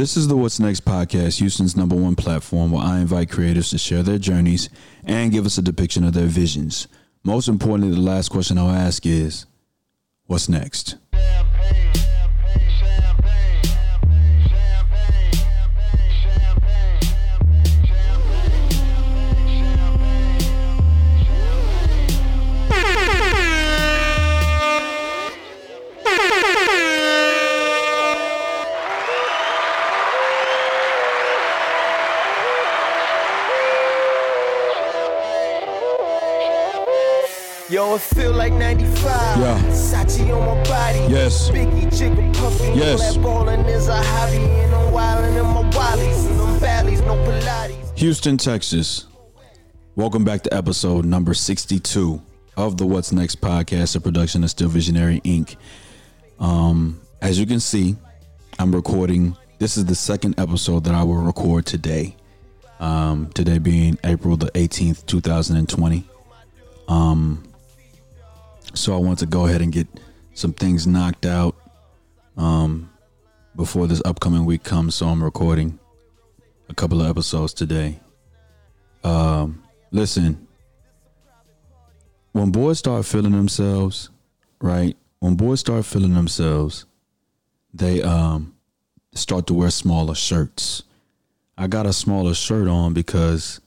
This is the What's Next podcast, Houston's number one platform where I invite creators to share their journeys and give us a depiction of their visions. Most importantly, the last question I'll ask is What's next? Yo, it feel like 95. Yeah. Sachi on my body. Yes. Biggie, jigga, puffy. Yes. Black ballin' is a hobby. And I'm wildin' in my wallies. And them valleys, no Pilates. Houston, Texas. Welcome back to episode number 62 of the What's Next podcast, a production of Still Visionary Inc. Um, as you can see, I'm recording. This is the second episode that I will record today. Um, today being April the 18th, 2020. Um, so I want to go ahead and get some things knocked out um, before this upcoming week comes. So I'm recording a couple of episodes today. Um, listen, when boys start feeling themselves, right? When boys start feeling themselves, they um start to wear smaller shirts. I got a smaller shirt on because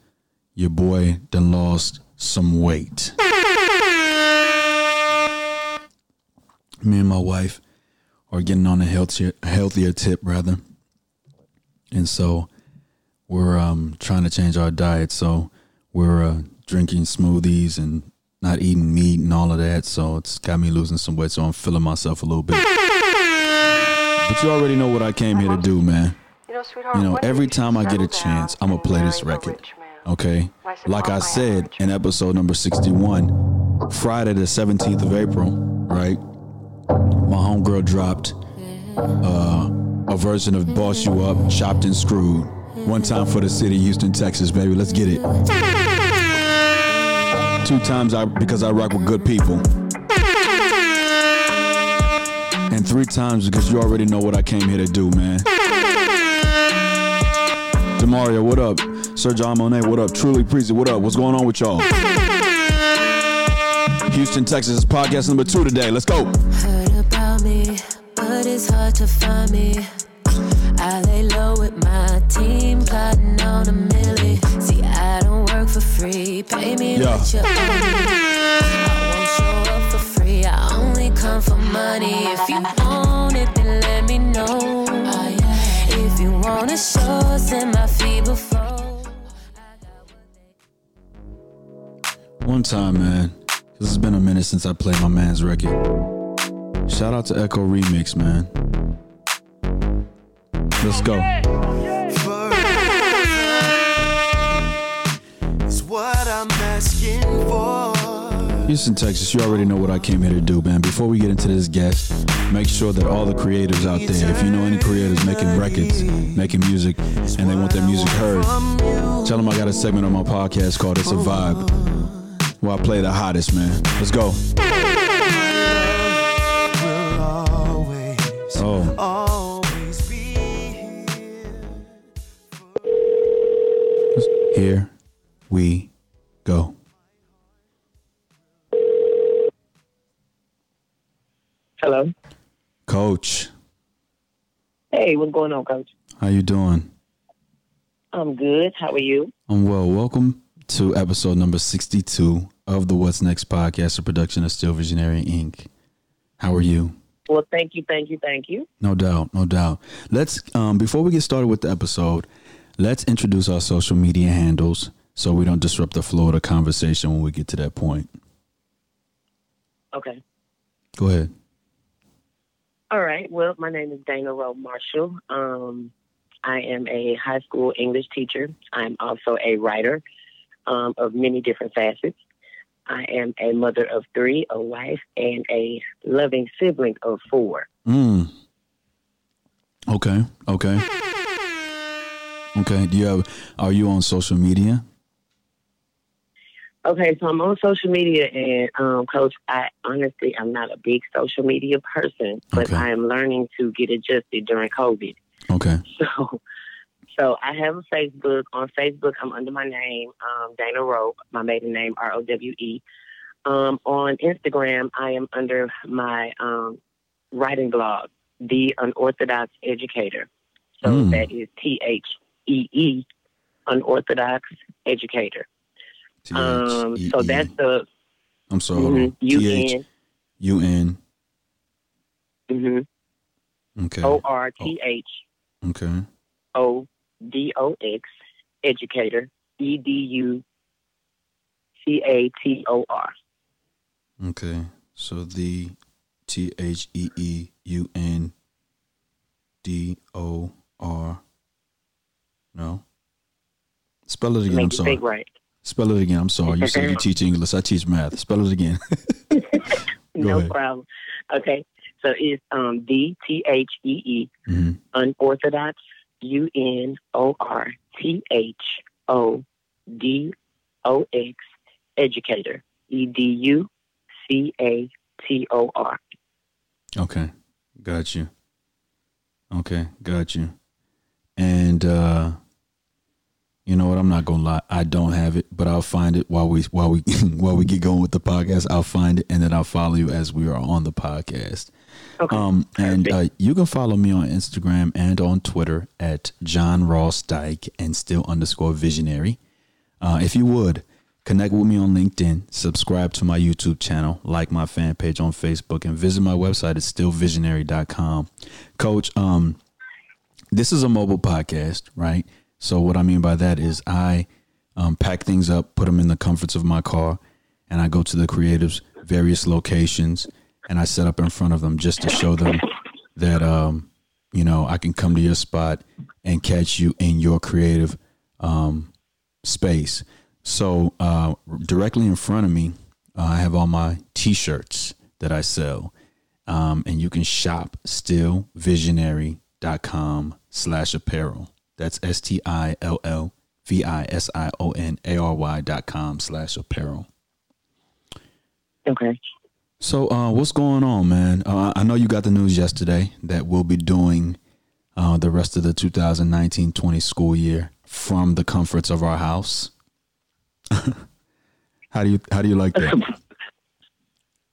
your boy done lost some weight. Me and my wife are getting on a healthier healthier tip rather. And so we're um trying to change our diet. So we're uh, drinking smoothies and not eating meat and all of that. So it's got me losing some weight. So I'm feeling myself a little bit. But you already know what I came here to do, man. You know, sweetheart, You know, every time I get a chance, I'm gonna play this record. Okay? Like I said in episode number 61, Friday the 17th of April, right? My homegirl dropped uh, a version of Boss You Up, Chopped and Screwed. One time for the city, Houston, Texas, baby. Let's get it. Two times I because I rock with good people. And three times because you already know what I came here to do, man. Demario, what up? Sir John Monet, what up? Truly Preezy, what up? What's going on with y'all? Houston, Texas, is podcast number two today. Let's go. To find me. I lay low with my team, plotting on a milli. See, I don't work for free. Pay me Yeah. what you owe me. I won't show up for free. I only come for money. If you want it, then let me know. Ah, if you wanna show, send my fee before. One time, man it's been a minute since I played my man's record. Shout out to Echo Remix, man. Let's go. Is what I'm asking for. Houston, Texas, you already know what I came here to do, man. Before we get into this guest, make sure that all the creators out there, if you know any creators making records, making music, and they want their music heard, tell them I got a segment on my podcast called It's a Vibe, where I play the hottest, man. Let's go. Oh, here. we go. Hello. Coach, Hey, what's going on, Coach? how you doing? I'm good. How are you? I'm well. Welcome to episode number 62 of the What's Next podcast, a production of Still Visionary Inc. How are you? Well, thank you, thank you, thank you. No doubt, no doubt. Let's um, before we get started with the episode, let's introduce our social media handles so we don't disrupt the flow of the conversation when we get to that point. Okay. Go ahead. All right. Well, my name is Dana Rowe Marshall. Um, I am a high school English teacher. I'm also a writer um, of many different facets. I am a mother of three, a wife, and a loving sibling of four. Mm. Okay. Okay. Okay. Do you have? Are you on social media? Okay, so I'm on social media, and um, Coach, I honestly I'm not a big social media person, but Okay. I am learning to get adjusted during COVID. Okay. So, so I have a Facebook. On Facebook, I'm under my name, um, Dana Rowe, my maiden name, R O W E. Um, on Instagram, I am under my um, writing blog, The Unorthodox Educator. So Mm. that is T H E E, Unorthodox Educator. Um, so that's the I'm sorry. hold on. U T-H- N U-N. mhm, Okay. O R T H Okay. O D O X Educator E D U C A T O R. Okay. So the T H E E U N D O R. No. Spell it again. I'm sorry. right. Spell it again. I'm sorry. You said you teach English. I teach math. Spell it again. No ahead. problem. Okay. So it's um D T H E E Mhm. unorthodox U N O R T H O D O X educator E D U C A T O R. Okay. Got you. Okay. Got you. And uh you know what? I'm not gonna lie. I don't have it, but I'll find it while we while we while we get going with the podcast. I'll find it and then I'll follow you as we are on the podcast. Okay. Um, and uh, you can follow me on Instagram and on Twitter at John Ross Dyke and still underscore visionary. Uh, if you would connect with me on LinkedIn, subscribe to my YouTube channel, like my fan page on Facebook, and visit my website at stillvisionary.com. Coach, um, this is a mobile podcast, right? So what I mean by that is I um, pack things up, put them in the comforts of my car, and I go to the creatives' various locations, and I set up in front of them just to show them that um, you know I can come to your spot and catch you in your creative um, space. So uh, directly in front of me, uh, I have all my T-shirts that I sell, um, and you can shop stillvisionary.com slash apparel. That's S T I L L V I S I O N A R Y dot com slash apparel. Okay. So, uh, what's going on, man? Uh, I know you got the news yesterday that we'll be doing uh, the rest of the 2019-20 school year from the comforts of our house. how do you how do you like that?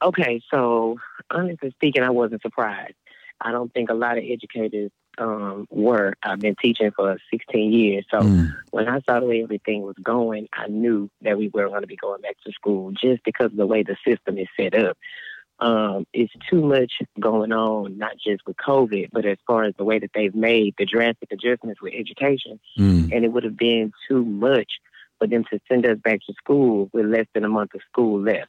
Okay, so honestly speaking, I wasn't surprised. I don't think a lot of educators um, were. I've been teaching for 16 years, so Mm, when I saw the way everything was going, I knew that we were going to be going back to school just because of the way the system is set up. Um, it's too much going on, not just with COVID, but as far as the way that they've made the drastic adjustments with education. mm, And it would have been too much for them to send us back to school with less than a month of school left.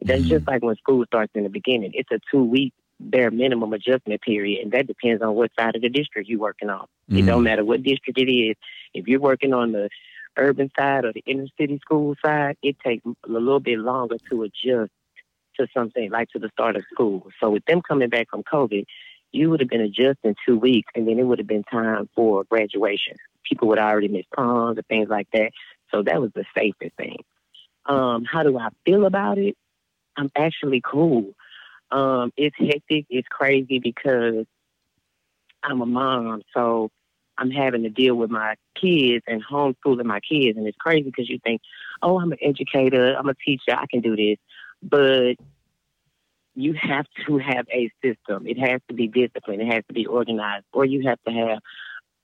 That's Mhm. just like when school starts in the beginning. It's a two week bare minimum adjustment period, and that depends on what side of the district you're working on. It mm. don't matter what district it is. If you're working on the urban side or the inner city school side, it takes a little bit longer to adjust to something like to the start of school. So with them coming back from COVID, you would have been adjusting two weeks, and then it would have been time for graduation. People would already miss proms and things like that. So that was the safest thing. Um, how do I feel about it? I'm actually cool. Um, it's hectic, it's crazy because I'm a mom, so I'm having to deal with my kids and homeschooling my kids, and it's crazy because you think, oh, I'm an educator, I'm a teacher, I can do this, but you have to have a system. It has to be disciplined. It has to be organized, or you have to have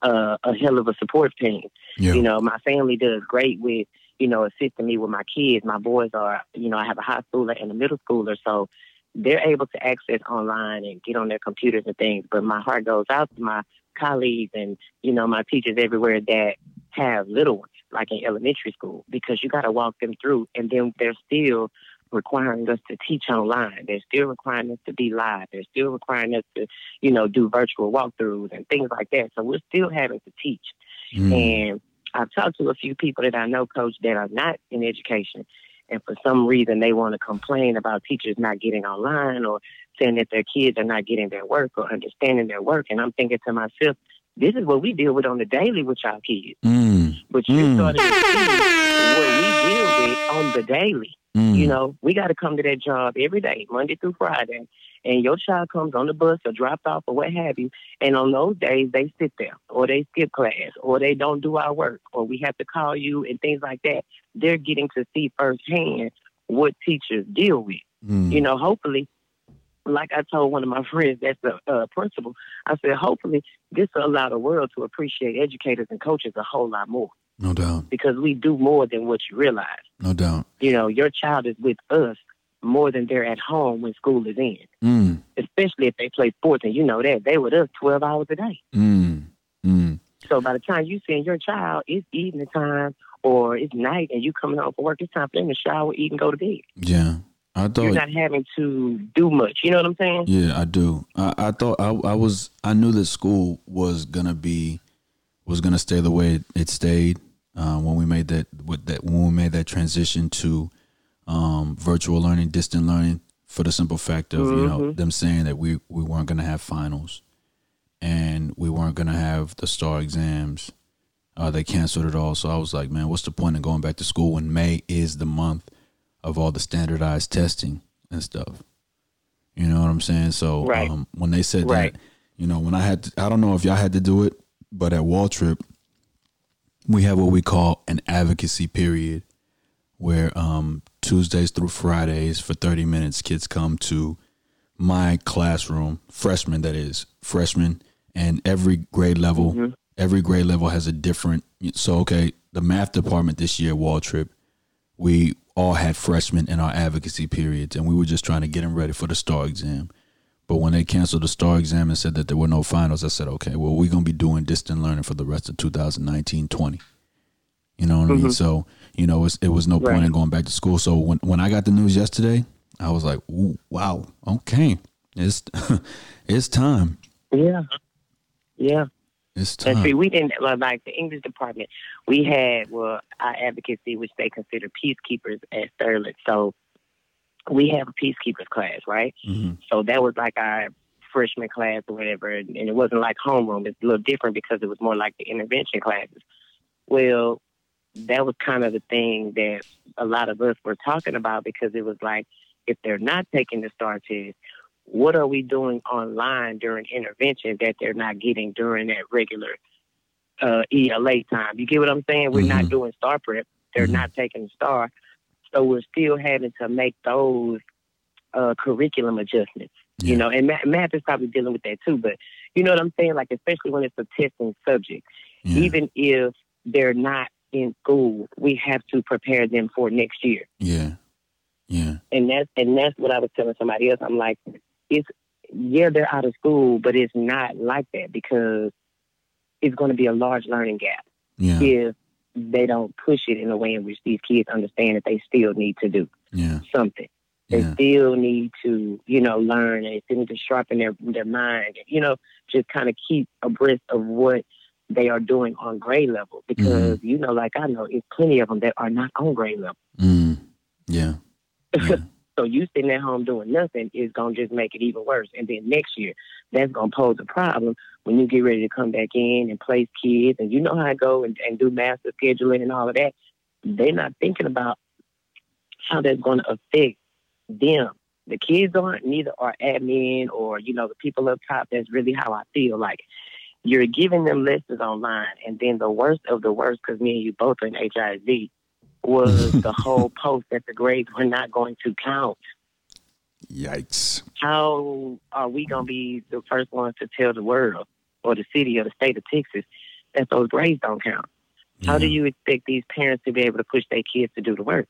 uh, a hell of a support team. Yeah. You know, my family does great with, you know, assisting me with my kids. My boys are, you know, I have a high schooler and a middle schooler, so they're able to access online and get on their computers and things. But my heart goes out to my colleagues and, you know, my teachers everywhere that have little ones, like in elementary school, because you got to walk them through. And then they're still requiring us to teach online. They're still requiring us to be live. They're still requiring us to, you know, do virtual walkthroughs and things like that. So we're still having to teach. Mm. And I've talked to a few people that I know, coach, that are not in education. And for some reason, they want to complain about teachers not getting online or saying that their kids are not getting their work or understanding their work. And I'm thinking to myself, this is what we deal with on the daily with our kids. Mm, But you're Mm. starting to see what we deal with on the daily. Mm. You know, we got to come to that job every day, Monday through Friday, and your child comes on the bus or dropped off or what have you. And on those days, they sit there or they skip class or they don't do our work or we have to call you and things like that. They're getting to see firsthand what teachers deal with. Mm. You know, hopefully, like I told one of my friends that's the uh, principal, I said, hopefully this will allow the world to appreciate educators and coaches a whole lot more no doubt. because we do more than what you realize. No doubt. You know, your child is with us more than they're at home when school is in, Mm. especially if they play sports and you know that they with us 12 hours a day. Mm. Mm. So by the time you send your child, it's evening time or it's night and you coming home from work, it's time for them to shower, eat, and go to bed. Yeah. I thought You're not having to do much. You know what I'm saying? Yeah, I do. I, I thought I, I was I knew that school was gonna be was gonna stay the way it stayed uh, when we made that with that when we made that transition to um, virtual learning, distant learning, for the simple fact of you know them saying that we we weren't gonna have finals and we weren't gonna have the STAAR exams. Uh, they canceled it all, so I was like, man, what's the point in going back to school when May is the month of all the standardized testing and stuff? You know what I'm saying? So Right. um, when they said Right. that, you know, when I had, to, I don't know if y'all had to do it, but at Waltrip, we have what we call an advocacy period, where um, Tuesdays through Fridays for 30 minutes, kids come to my classroom, freshmen that is, freshmen, and every grade level, mm-hmm. every grade level has a different. So okay, the math department this year, Waltrip, we all had freshmen in our advocacy periods, and we were just trying to get them ready for the STAAR exam. But when they canceled the STAAR exam and said that there were no finals, I said, okay, well, we're going to be doing distant learning for the rest of 2019 20. You know what I mean? Mm-hmm. So, you know, it was no point in going back to school. So when, when I got the news yesterday, I was like, wow, okay. It's, it's time. Yeah. Yeah. It's And see, time. we didn't like the English department. We had well our advocacy, which they consider peacekeepers at Sterling. So we have a peacekeepers class, right? hmm So that was like our freshman class or whatever, and it wasn't like homeroom. It's a little different because it was more like the intervention classes. Well, that was kind of the thing that a lot of us were talking about because it was like, if they're not taking the STAAR test, what are we doing online during intervention that they're not getting during that regular uh, ELA time? You get what I'm saying? We're not Mhm. doing STAAR prep. They're Mhm. not taking the STAAR. So we're still having to make those uh, curriculum adjustments. Yeah. You know, and math, math is probably dealing with that too. But you know what I'm saying? Like, especially when it's a testing subject, Yeah. even if they're not in school, we have to prepare them for next year. yeah. Yeah. And that's and that's what I was telling somebody else. I'm like, it's yeah, they're out of school, but it's not like that because it's going to be a large learning gap Yeah. if they don't push it in a way in which these kids understand that they still need to do Yeah. something. They Yeah. still need to, you know, learn and they still need to sharpen their their mind you know, just kind of keep abreast of what they are doing on grade level. Because, you know, like I know, it's plenty of them that are not on grade level. Mm. Yeah. Yeah. So you sitting at home doing nothing is gonna just make it even worse. And then next year, that's gonna pose a problem when you get ready to come back in and place kids and you know how I go and, and do master scheduling and all of that. They're not thinking about how that's gonna affect them. The kids aren't, neither are admin or, you know, the people up top. That's really how I feel like you're giving them lessons online. And then the worst of the worst, because me and you both are in HISD, was the whole post that the grades were not going to count. Yikes. How are we going to be the first ones to tell the world or the city or the state of Texas that those grades don't count? How do you expect these parents to be able to push their kids to do the work?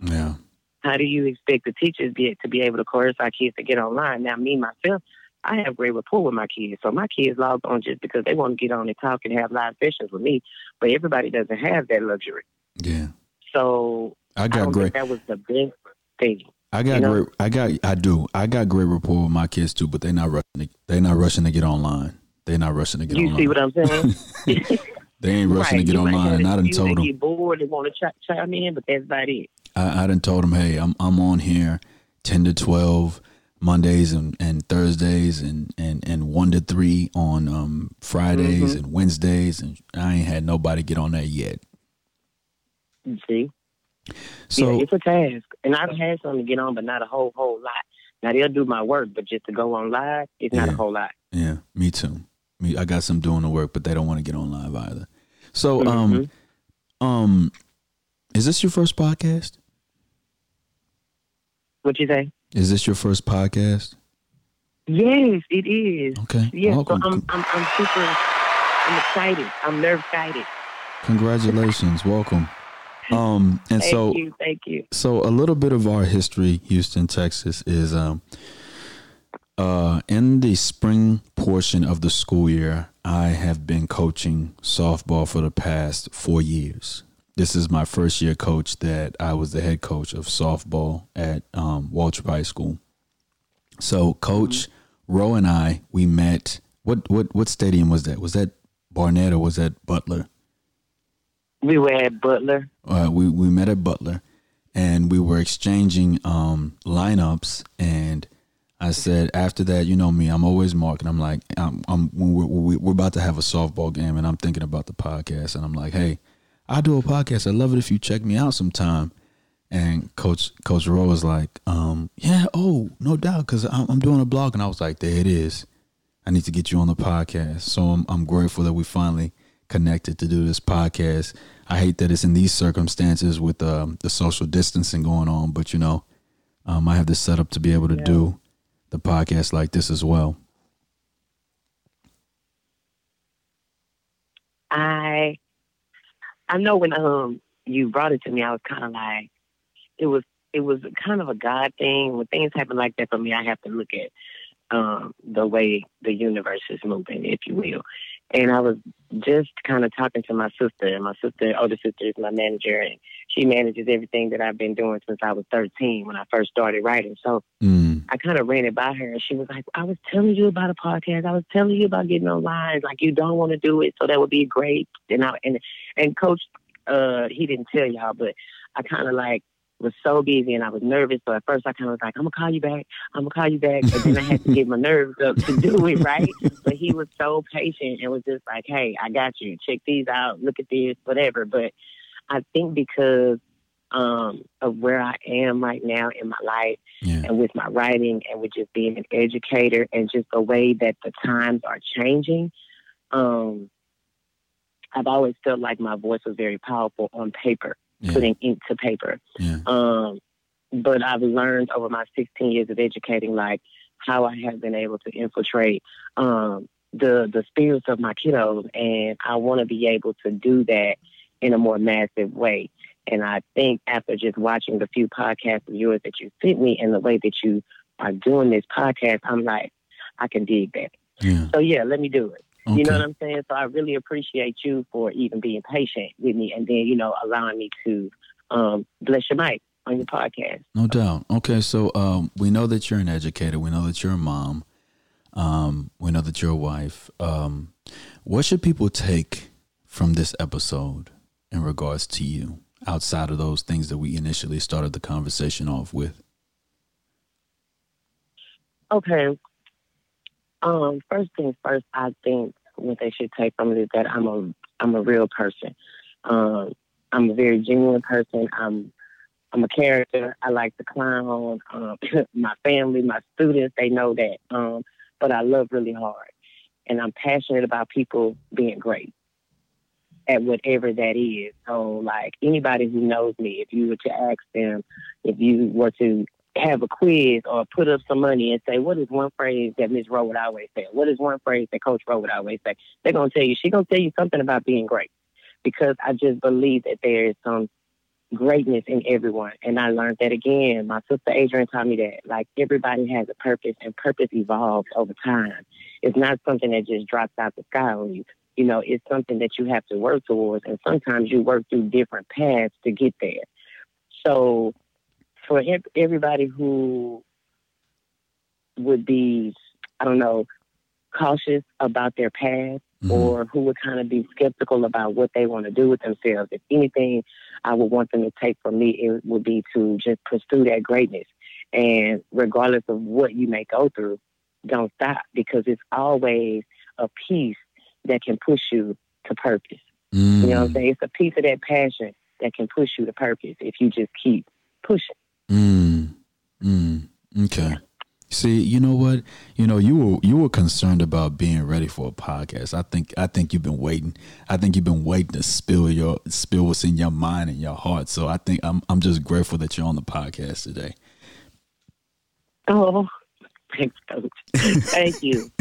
Yeah. How do you expect the teachers be, to be able to coerce our kids to get online? Now, me myself, I have great rapport with my kids, so my kids log on just because they want to get on and talk and have live sessions with me. But everybody doesn't have that luxury, Yeah. so I I got don't great. that was the best thing. I got you know? great. I got. I do. I got great rapport with my kids too, but they're not rushing. To, they not rushing to get online. They're not rushing to get You online. You see what I'm saying? they ain't rushing to get you online, and I done told them. get bored and want to ch- chime in, but that's about it. I, I done told them, hey, I'm I'm on here ten to twelve Mondays and, and Thursdays and, and, and one to three on um, Fridays Mm-hmm. and Wednesdays, and I ain't had nobody get on there yet. You see, So yeah, it's a task, and I've had some to get on, but not a whole whole lot. Now they'll do my work, but just to go on live, it's not a whole lot. yeah, me too. Me, I got some doing the work, but they don't want to get on live either. So Mm-hmm. um um, is this your first podcast? What you say? Is this your first podcast? Yes, it is. Okay. Yes, so Welcome. I'm, I'm, I'm super. I'm excited. I'm nerve excited. Congratulations. Welcome. Um, and Thank so you, thank you. so a little bit of our history, Houston, Texas, is um, uh, in the spring portion of the school year, I have been coaching softball for the past four years. This is my first year coach that I was the head coach of softball at um, Waltrip High School. So, Coach Rowe and I, we met. What what what stadium was that? Was that Barnett or was that Butler? We were at Butler. uh, we we met at Butler, and we were exchanging um, lineups. And I said, after that, you know me, I'm always marking. I'm like, I'm, I'm when we're, we- we're about to have a softball game, and I'm thinking about the podcast, and I'm like, hey, I do a podcast. I'd love it if you check me out sometime. And Coach Coach Rowe was like, um, yeah, oh, no doubt, because I'm, I'm doing a blog, and I was like, there it is. I need to get you on the podcast. So I'm I'm grateful that we finally connected to do this podcast. I hate that it's in these circumstances with um, the social distancing going on, but you know, um, I have this set up to be able to do the podcast like this as well. I I know when um you brought it to me, I was kind of like it was it was kind of a God thing. When things happen like that for me, I have to look at um the way the universe is moving, if you will. And I was just kind of talking to my sister, and my sister, older sister, is my manager, and she manages everything that I've been doing since I was 13 when I first started writing. So Mm, I kind of ran it by her, and she was like, "I was telling you about a podcast. I was telling you about getting online. Like you don't want to do it, so that would be great." And I and and Coach, uh, he didn't tell y'all, but I kind of like was so busy and I was nervous. So at first I kind of was like, "I'm gonna call you back. I'm gonna call you back," and then I had to get my nerves up to do it right. But he was so patient and was just like, "Hey, I got you. Check these out. Look at this, whatever." But I think because um, of where I am right now in my life yeah, and with my writing and with just being an educator and just the way that the times are changing, um, I've always felt like my voice was very powerful on paper, yeah, putting ink to paper. yeah, Um, but I've learned over my 16 years of educating, like how I have been able to infiltrate um, the the spirits of my kiddos, and I want to be able to do that in a more massive way. And I think after just watching the few podcasts of yours that you sent me and the way that you are doing this podcast, I'm like, I can dig that. yeah. So yeah, let me do it. Okay. You know what I'm saying? So I really appreciate you for even being patient with me and then, you know, allowing me to um, bless your mic on your podcast. No doubt. Okay, so um, we know that you're an educator. We know that you're a mom. Um, we know that you're a wife. Um, what should people take from this episode in regards to you, outside of those things that we initially started the conversation off with? Okay. Um, first things first, I think what they should take from it is that I'm a I'm a real person. Um, I'm a very genuine person. I'm I'm a character. I like to clown. Um, my family, my students, they know that. Um, but I love really hard, and I'm passionate about people being great at whatever that is. So, like anybody who knows me, if you were to ask them, if you were to have a quiz or put up some money and say, what is one phrase that Ms. Rowe would always say? What is one phrase that Coach Rowe would always say? They're going to tell you, she's going to tell you something about being great because I just believe that there is some greatness in everyone. And I learned that again. My sister Adrian taught me that like everybody has a purpose and purpose evolves over time. It's not something that just drops out the sky on you. You know, it's something that you have to work towards. And sometimes you work through different paths to get there. So for everybody who would be, I don't know, cautious about their path Mhm. or who would kind of be skeptical about what they want to do with themselves. If anything, I would want them to take from me, it would be to just pursue that greatness. And regardless of what you may go through, don't stop because it's always a piece that can push you to purpose. You know what I'm Mm, saying? It's a piece of that passion that can push you to purpose if you just keep pushing. Mm. Mm. Okay. See, you know what? You know, you were you were concerned about being ready for a podcast. I think I think you've been waiting. I think you've been waiting to spill your spill what's in your mind and your heart. So I think I'm I'm just grateful that you're on the podcast today. Oh, thanks, coach. Thank you.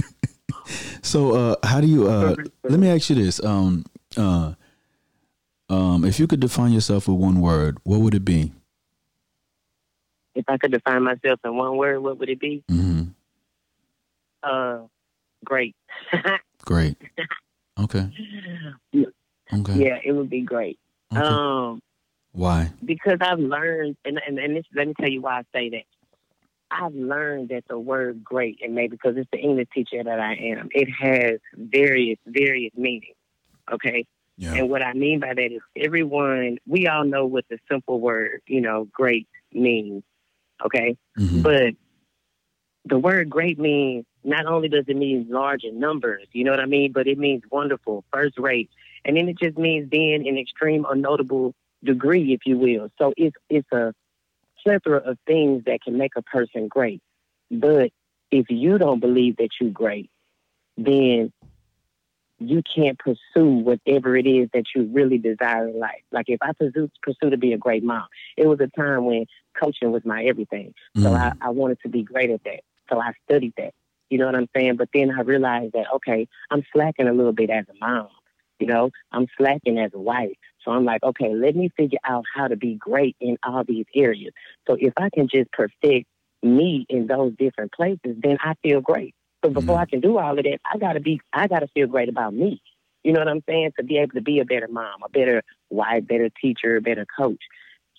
So uh how do you uh let me ask you this. Um uh um if you could define yourself with one word, what would it be? If I could define myself in one word, what would it be? hmm Uh, great. Great. Okay. Okay. yeah, it would be great. Okay. Um, Why? because I've learned, and and, and this, let me tell you why I say that. I've learned that the word great, and maybe because it's the English teacher that I am, it has various, various meanings. Okay. Yeah. And what I mean by that is everyone, we all know what the simple word, you know, great means. Okay. Mhm. But the word great means not only does it mean large in numbers, you know what I mean, but it means wonderful, first rate. And then it just means being in extreme or notable degree, if you will. So it's it's a plethora of things that can make a person great. But if you don't believe that you're great, then you can't pursue whatever it is that you really desire in life. Like if I pursue, pursue to be a great mom, it was a time when coaching was my everything. So Mhm. I, I wanted to be great at that. So I studied that. You know what I'm saying? But then I realized that, okay, I'm slacking a little bit as a mom. You know, I'm slacking as a wife. So I'm like, okay, let me figure out how to be great in all these areas. So if I can just perfect me in those different places, then I feel great. But before Mhm. I can do all of that, I gotta be I gotta feel great about me. You know what I'm saying? To be able to be a better mom, a better wife, better teacher, a better coach.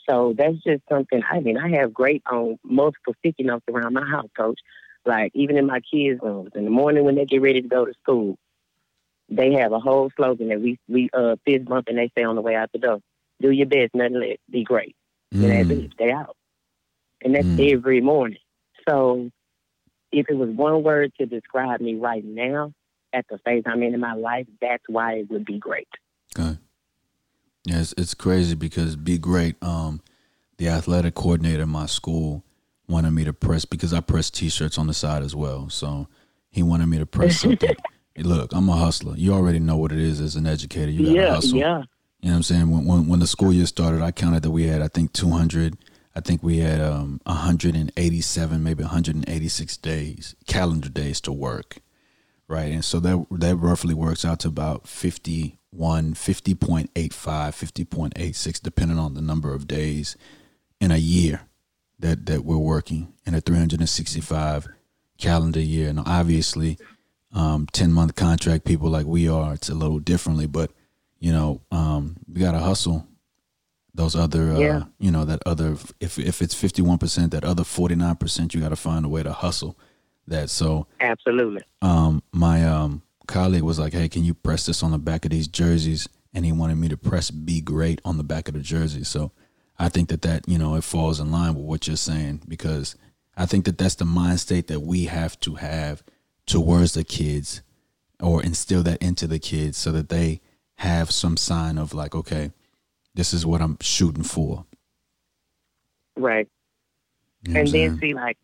So that's just something I mean, I have great on multiple sticky notes around my house, coach. Like even in my kids' rooms. In the morning when they get ready to go to school, they have a whole slogan that we we uh fist bump and they say on the way out the door. Do your best, nothing less, be great. And that's Mm. it. Stay out. And that's Mm. every morning. So if it was one word to describe me right now, at the phase I'm in in my life, that's why it would be great. Okay. Yeah, it's, it's crazy because Be Great, um, the athletic coordinator in my school wanted me to press because I press t-shirts on the side as well. So he wanted me to press something. Look, I'm a hustler. You already know what it is as an educator. You got to yeah, hustle. yeah. You know what I'm saying? When, when when the school year started, I counted that we had I think 200. I think we had um 187, maybe 186 days, calendar days to work, right? And so that that roughly works out to about 51, 50.85, 50.86, depending on the number of days in a year that that we're working in a 365 calendar year. Now, obviously, um, 10 month contract people like we are, it's a little differently, but you know, um, we gotta hustle those other, uh, Yeah. you know, that other, if, if it's 51%, that other 49%, you gotta find a way to hustle that. So, Absolutely. um, my, um, colleague was like, Hey, can you press this on the back of these jerseys? And he wanted me to press be great on the back of the jersey. So I think that that, you know, it falls in line with what you're saying because I think that that's the mind state that we have to have towards the kids or instill that into the kids so that they have some sign of like, okay, this is what I'm shooting for. Right. You know and then see, like,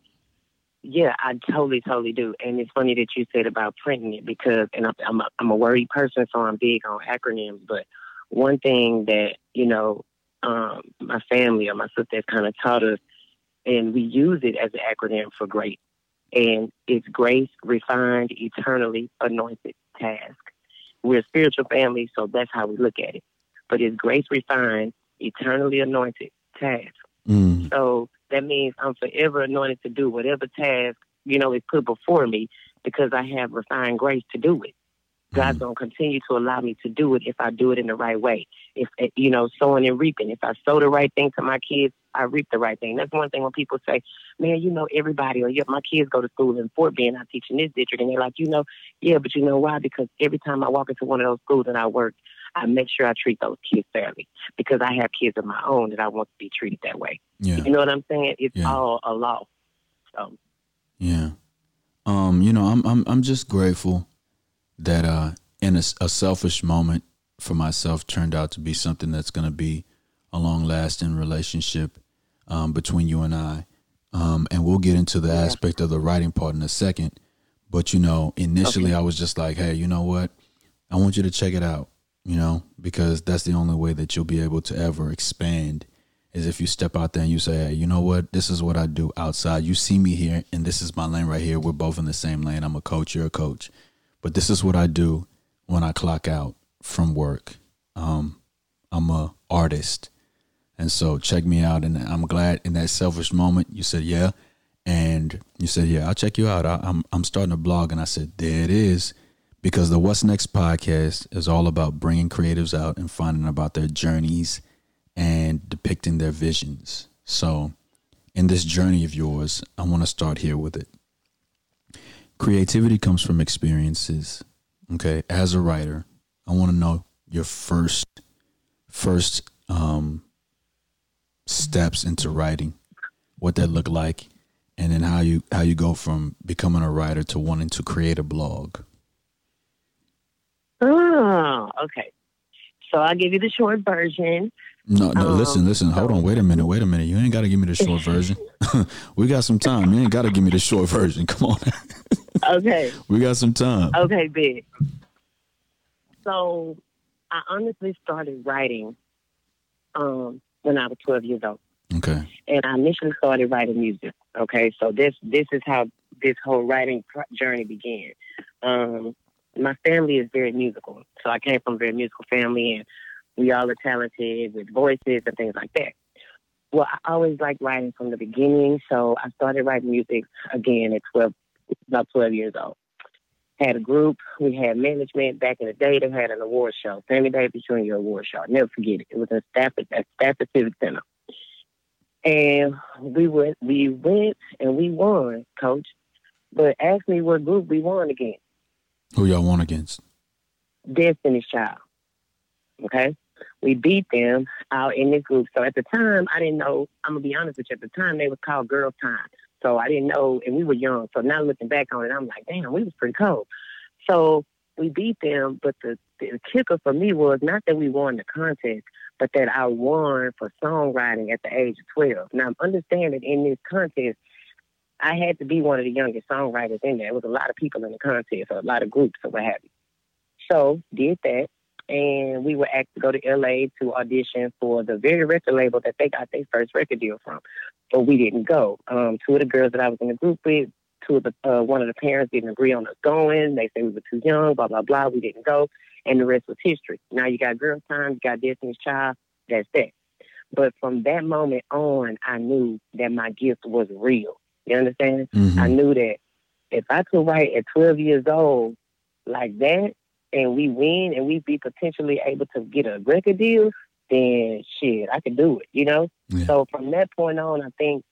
yeah, I totally, totally do. And it's funny that you said about printing it because, and I'm, I'm, a, I'm a worried person, so I'm big on acronyms. But one thing that, you know, um, my family or my sister has kind of taught us, and we use it as an acronym for GRACE. And it's grace, refined, eternally anointed task. We're a spiritual family, so that's how we look at it. But it's grace, refined, eternally anointed task. Mm, So that means I'm forever anointed to do whatever task, you know, is put before me because I have refined grace to do it. God's Mhm. going to continue to allow me to do it if I do it in the right way. If, eh, you know, sowing and reaping. If I sow the right thing to my kids, I reap the right thing. That's one thing when people say, man, you know, everybody, or yeah, my kids go to school in Fort Bend, I teach in this district. And they're like, you know, yeah, but you know why? Because every time I walk into one of those schools and I work, I make sure I treat those kids fairly because I have kids of my own that I want to be treated that way. yeah. You know what I'm saying? It's Yeah. all a law. So Yeah. Um, you know, I'm I'm I'm just grateful that uh in a selfish moment for myself turned out to be something that's going to be a long lasting relationship um, between you and I. Um, and we'll get into the aspect of the writing part in a second. But you know, initially I was just like, hey, you know what? I want you to check it out, you know, because that's the only way that you'll be able to ever expand is if you step out there and you say, hey, you know what? This is what I do outside. You see me here, and this is my lane right here. We're both in the same lane. I'm a coach, you're a coach. But this is what I do when I clock out from work. Um, I'm a artist. And so check me out. And I'm glad in that selfish moment you said, yeah. And you said, yeah, I'll check you out. I, I'm, I'm starting a blog. And I said, there it is. Because the What's Next podcast is all about bringing creatives out and finding about their journeys and depicting their visions. So, in this journey of yours, I want to start here with it. Creativity comes from experiences. Okay, as a writer, I want to know your first first um, steps into writing, what that looked like, and then how you how you go from becoming a writer to wanting to create a blog. Oh, okay. So I'll give you the short version. No, no. Um, listen, listen. Hold on. Wait a minute. Wait a minute. You ain't got to give me the short version. we got some time. You ain't got to give me the short version. Come on. Okay. we got some time. Okay, big. So I honestly started writing um, when I was 12 years old. Okay. and I initially started writing music. Okay, so this this is how this whole writing journey began. Um, my family is very musical, so I came from a very musical family, and we all are talented with voices and things like that. Well, I always liked writing from the beginning, so I started writing music again at twelve, about twelve years old. Had a group. We had management back in the day. They had an award show, Sammy Davis Jr. Award Show. I'll never forget it. It was in Stafford at Stafford Civic Center. And we went, we went and we won, coach. But ask me what group we won against. Who y'all won against? Destiny's Child. Okay? We beat them out in this group. So at the time, I didn't know, I'm going to be honest with you, at the time they was called Girl's Tyme. So I didn't know, and we were young. So now looking back on it, I'm like, damn, we was pretty cold. So we beat them, but the, the kicker for me was not that we won the contest, but that I won for songwriting at the age of 12. Now, understand that in this contest, I had to be one of the youngest songwriters in there. It was a lot of people in the contest, or a lot of groups, or what have you. So, did that, and we were asked to go to LA to audition for the very record label that they got their first record deal from, but we didn't go. Um, two of the girls that I was in the group with, two of the uh, one of the parents didn't agree on us going. They said we were too young, blah blah blah. We didn't go, and the rest was history. Now you got Girl's Tyme, you got Destiny's Child. That's that. But from that moment on, I knew that my gift was real. You understand? Mhm. I knew that if I could write at 12 years old like that, and we win, and we be potentially able to get a record deal, then shit, I could do it. You know. Yeah. So from that point on, I think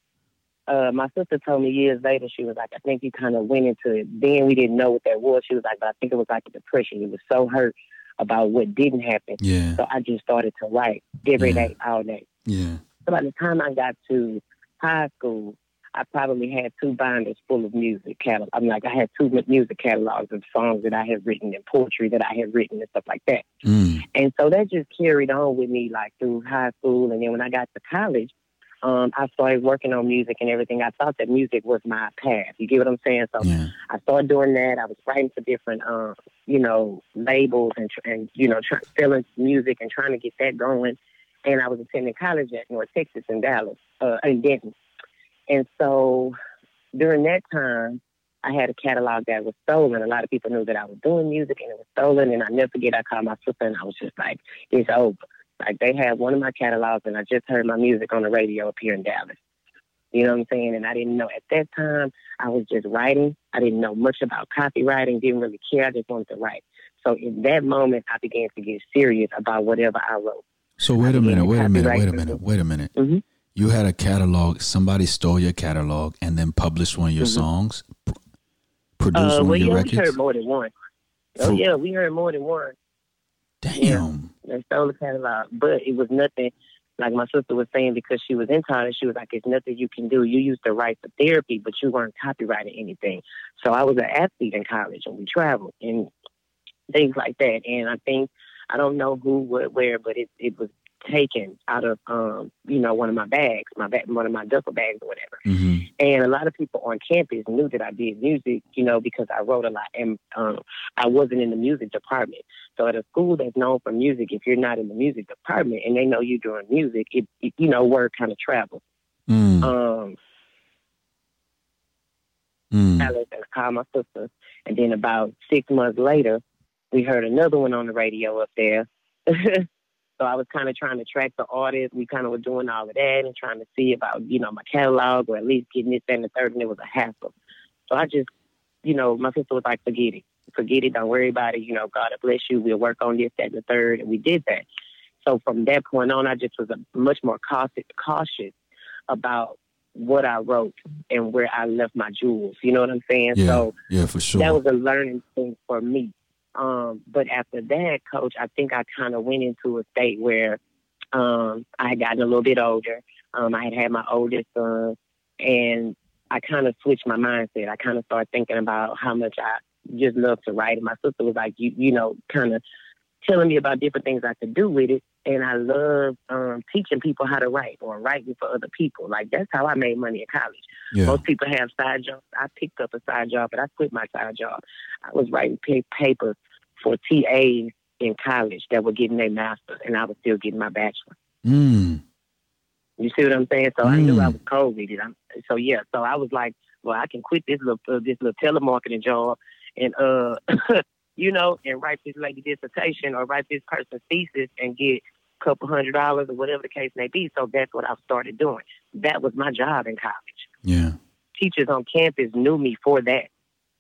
uh, my sister told me years later, she was like, I think you kind of went into it. Then we didn't know what that was. She was like, but I think it was like a depression. You was so hurt about what didn't happen. Yeah. So I just started to write every Yeah. day, all day. Yeah. So by the time I got to high school, I probably had two binders full of music catalog. I'm like, I had two music catalogs of songs that I had written and poetry that I had written and stuff like that. Mm. And so that just carried on with me like through high school. And then when I got to college, um, I started working on music and everything. I thought that music was my path. You get what I'm saying? So Yeah. I started doing that. I was writing for different, uh, you know, labels and, tr- and you know, try, selling music and trying to get that going. And I was attending college at North Texas in Dallas, uh, in Denton. And so during that time, I had a catalog that was stolen. A lot of people knew that I was doing music and it was stolen. And I never forget, I called my sister and I was just like, it's over. Like they had one of my catalogs and I just heard my music on the radio up here in Dallas. You know what I'm saying? And I didn't know at that time, I was just writing. I didn't know much about copyrighting, didn't really care. I just wanted to write. So in that moment, I began to get serious about whatever I wrote. So wait a minute. Wait a minute. Wait a minute. Wait a minute. Mhm. You had a catalog. Somebody stole your catalog and then published one of your Mhm. songs. P- produced Uh, one well, of your yeah, we records. heard more than one. Oh, For- yeah, we heard more than one. Damn. They stole the catalog, but it was nothing. Like my sister was saying, because she was in college, she was like, "It's nothing you can do. You used to write for therapy, but you weren't copyrighting anything." So I was an athlete in college, and we traveled and things like that. And I think I don't know who, what, where, but it it was taken out of um, you know, one of my bags, my bag, one of my duffel bags or whatever. hmm And a lot of people on campus knew that I did music, you know, because I wrote a lot and um, I wasn't in the music department. So at a school that's known for music, if you're not in the music department and they know you're doing music, it, it you know, word kind of travels. Mm. Um, Mm. Alice and I called my sister. And then about six months later, we heard another one on the radio up there. so I was kind of trying to track the artist. We kind of were doing all of that and trying to see about, you know, my catalog or at least getting this, and the third. And it was a hassle. So I just, you know, my sister was like, forget it. Forget it. Don't worry about it. You know, God bless you. We'll work on this, that, and the third. And we did that. So from that point on, I just was a, much more cautious, cautious about what I wrote and where I left my jewels. You know what I'm saying? Yeah, So yeah, for sure. that was a learning thing for me. Um, but after that, coach, I think I kind of went into a state where um, I had gotten a little bit older. Um, I had had my oldest son, and I kind of switched my mindset. I kind of started thinking about how much I just love to write. And my sister was like, you, you know, kind of telling me about different things I could do with it. And I love um, teaching people how to write or writing for other people. Like that's how I made money in college. yeah. Most people have side jobs. I picked up a side job, but I quit my side job. I was writing pa- papers for TAs in college that were getting their master's, and I was still getting my bachelor. Mm. You see what I'm saying? So I knew I Mm. was with so yeah, so I was like, well, I can quit this little uh, this little telemarketing job, and uh, you know, and write this lady dissertation or write this person's thesis and get couple hundred dollars or whatever the case may be. So that's what I started doing. That was my job in college. Yeah. teachers on campus knew me for that.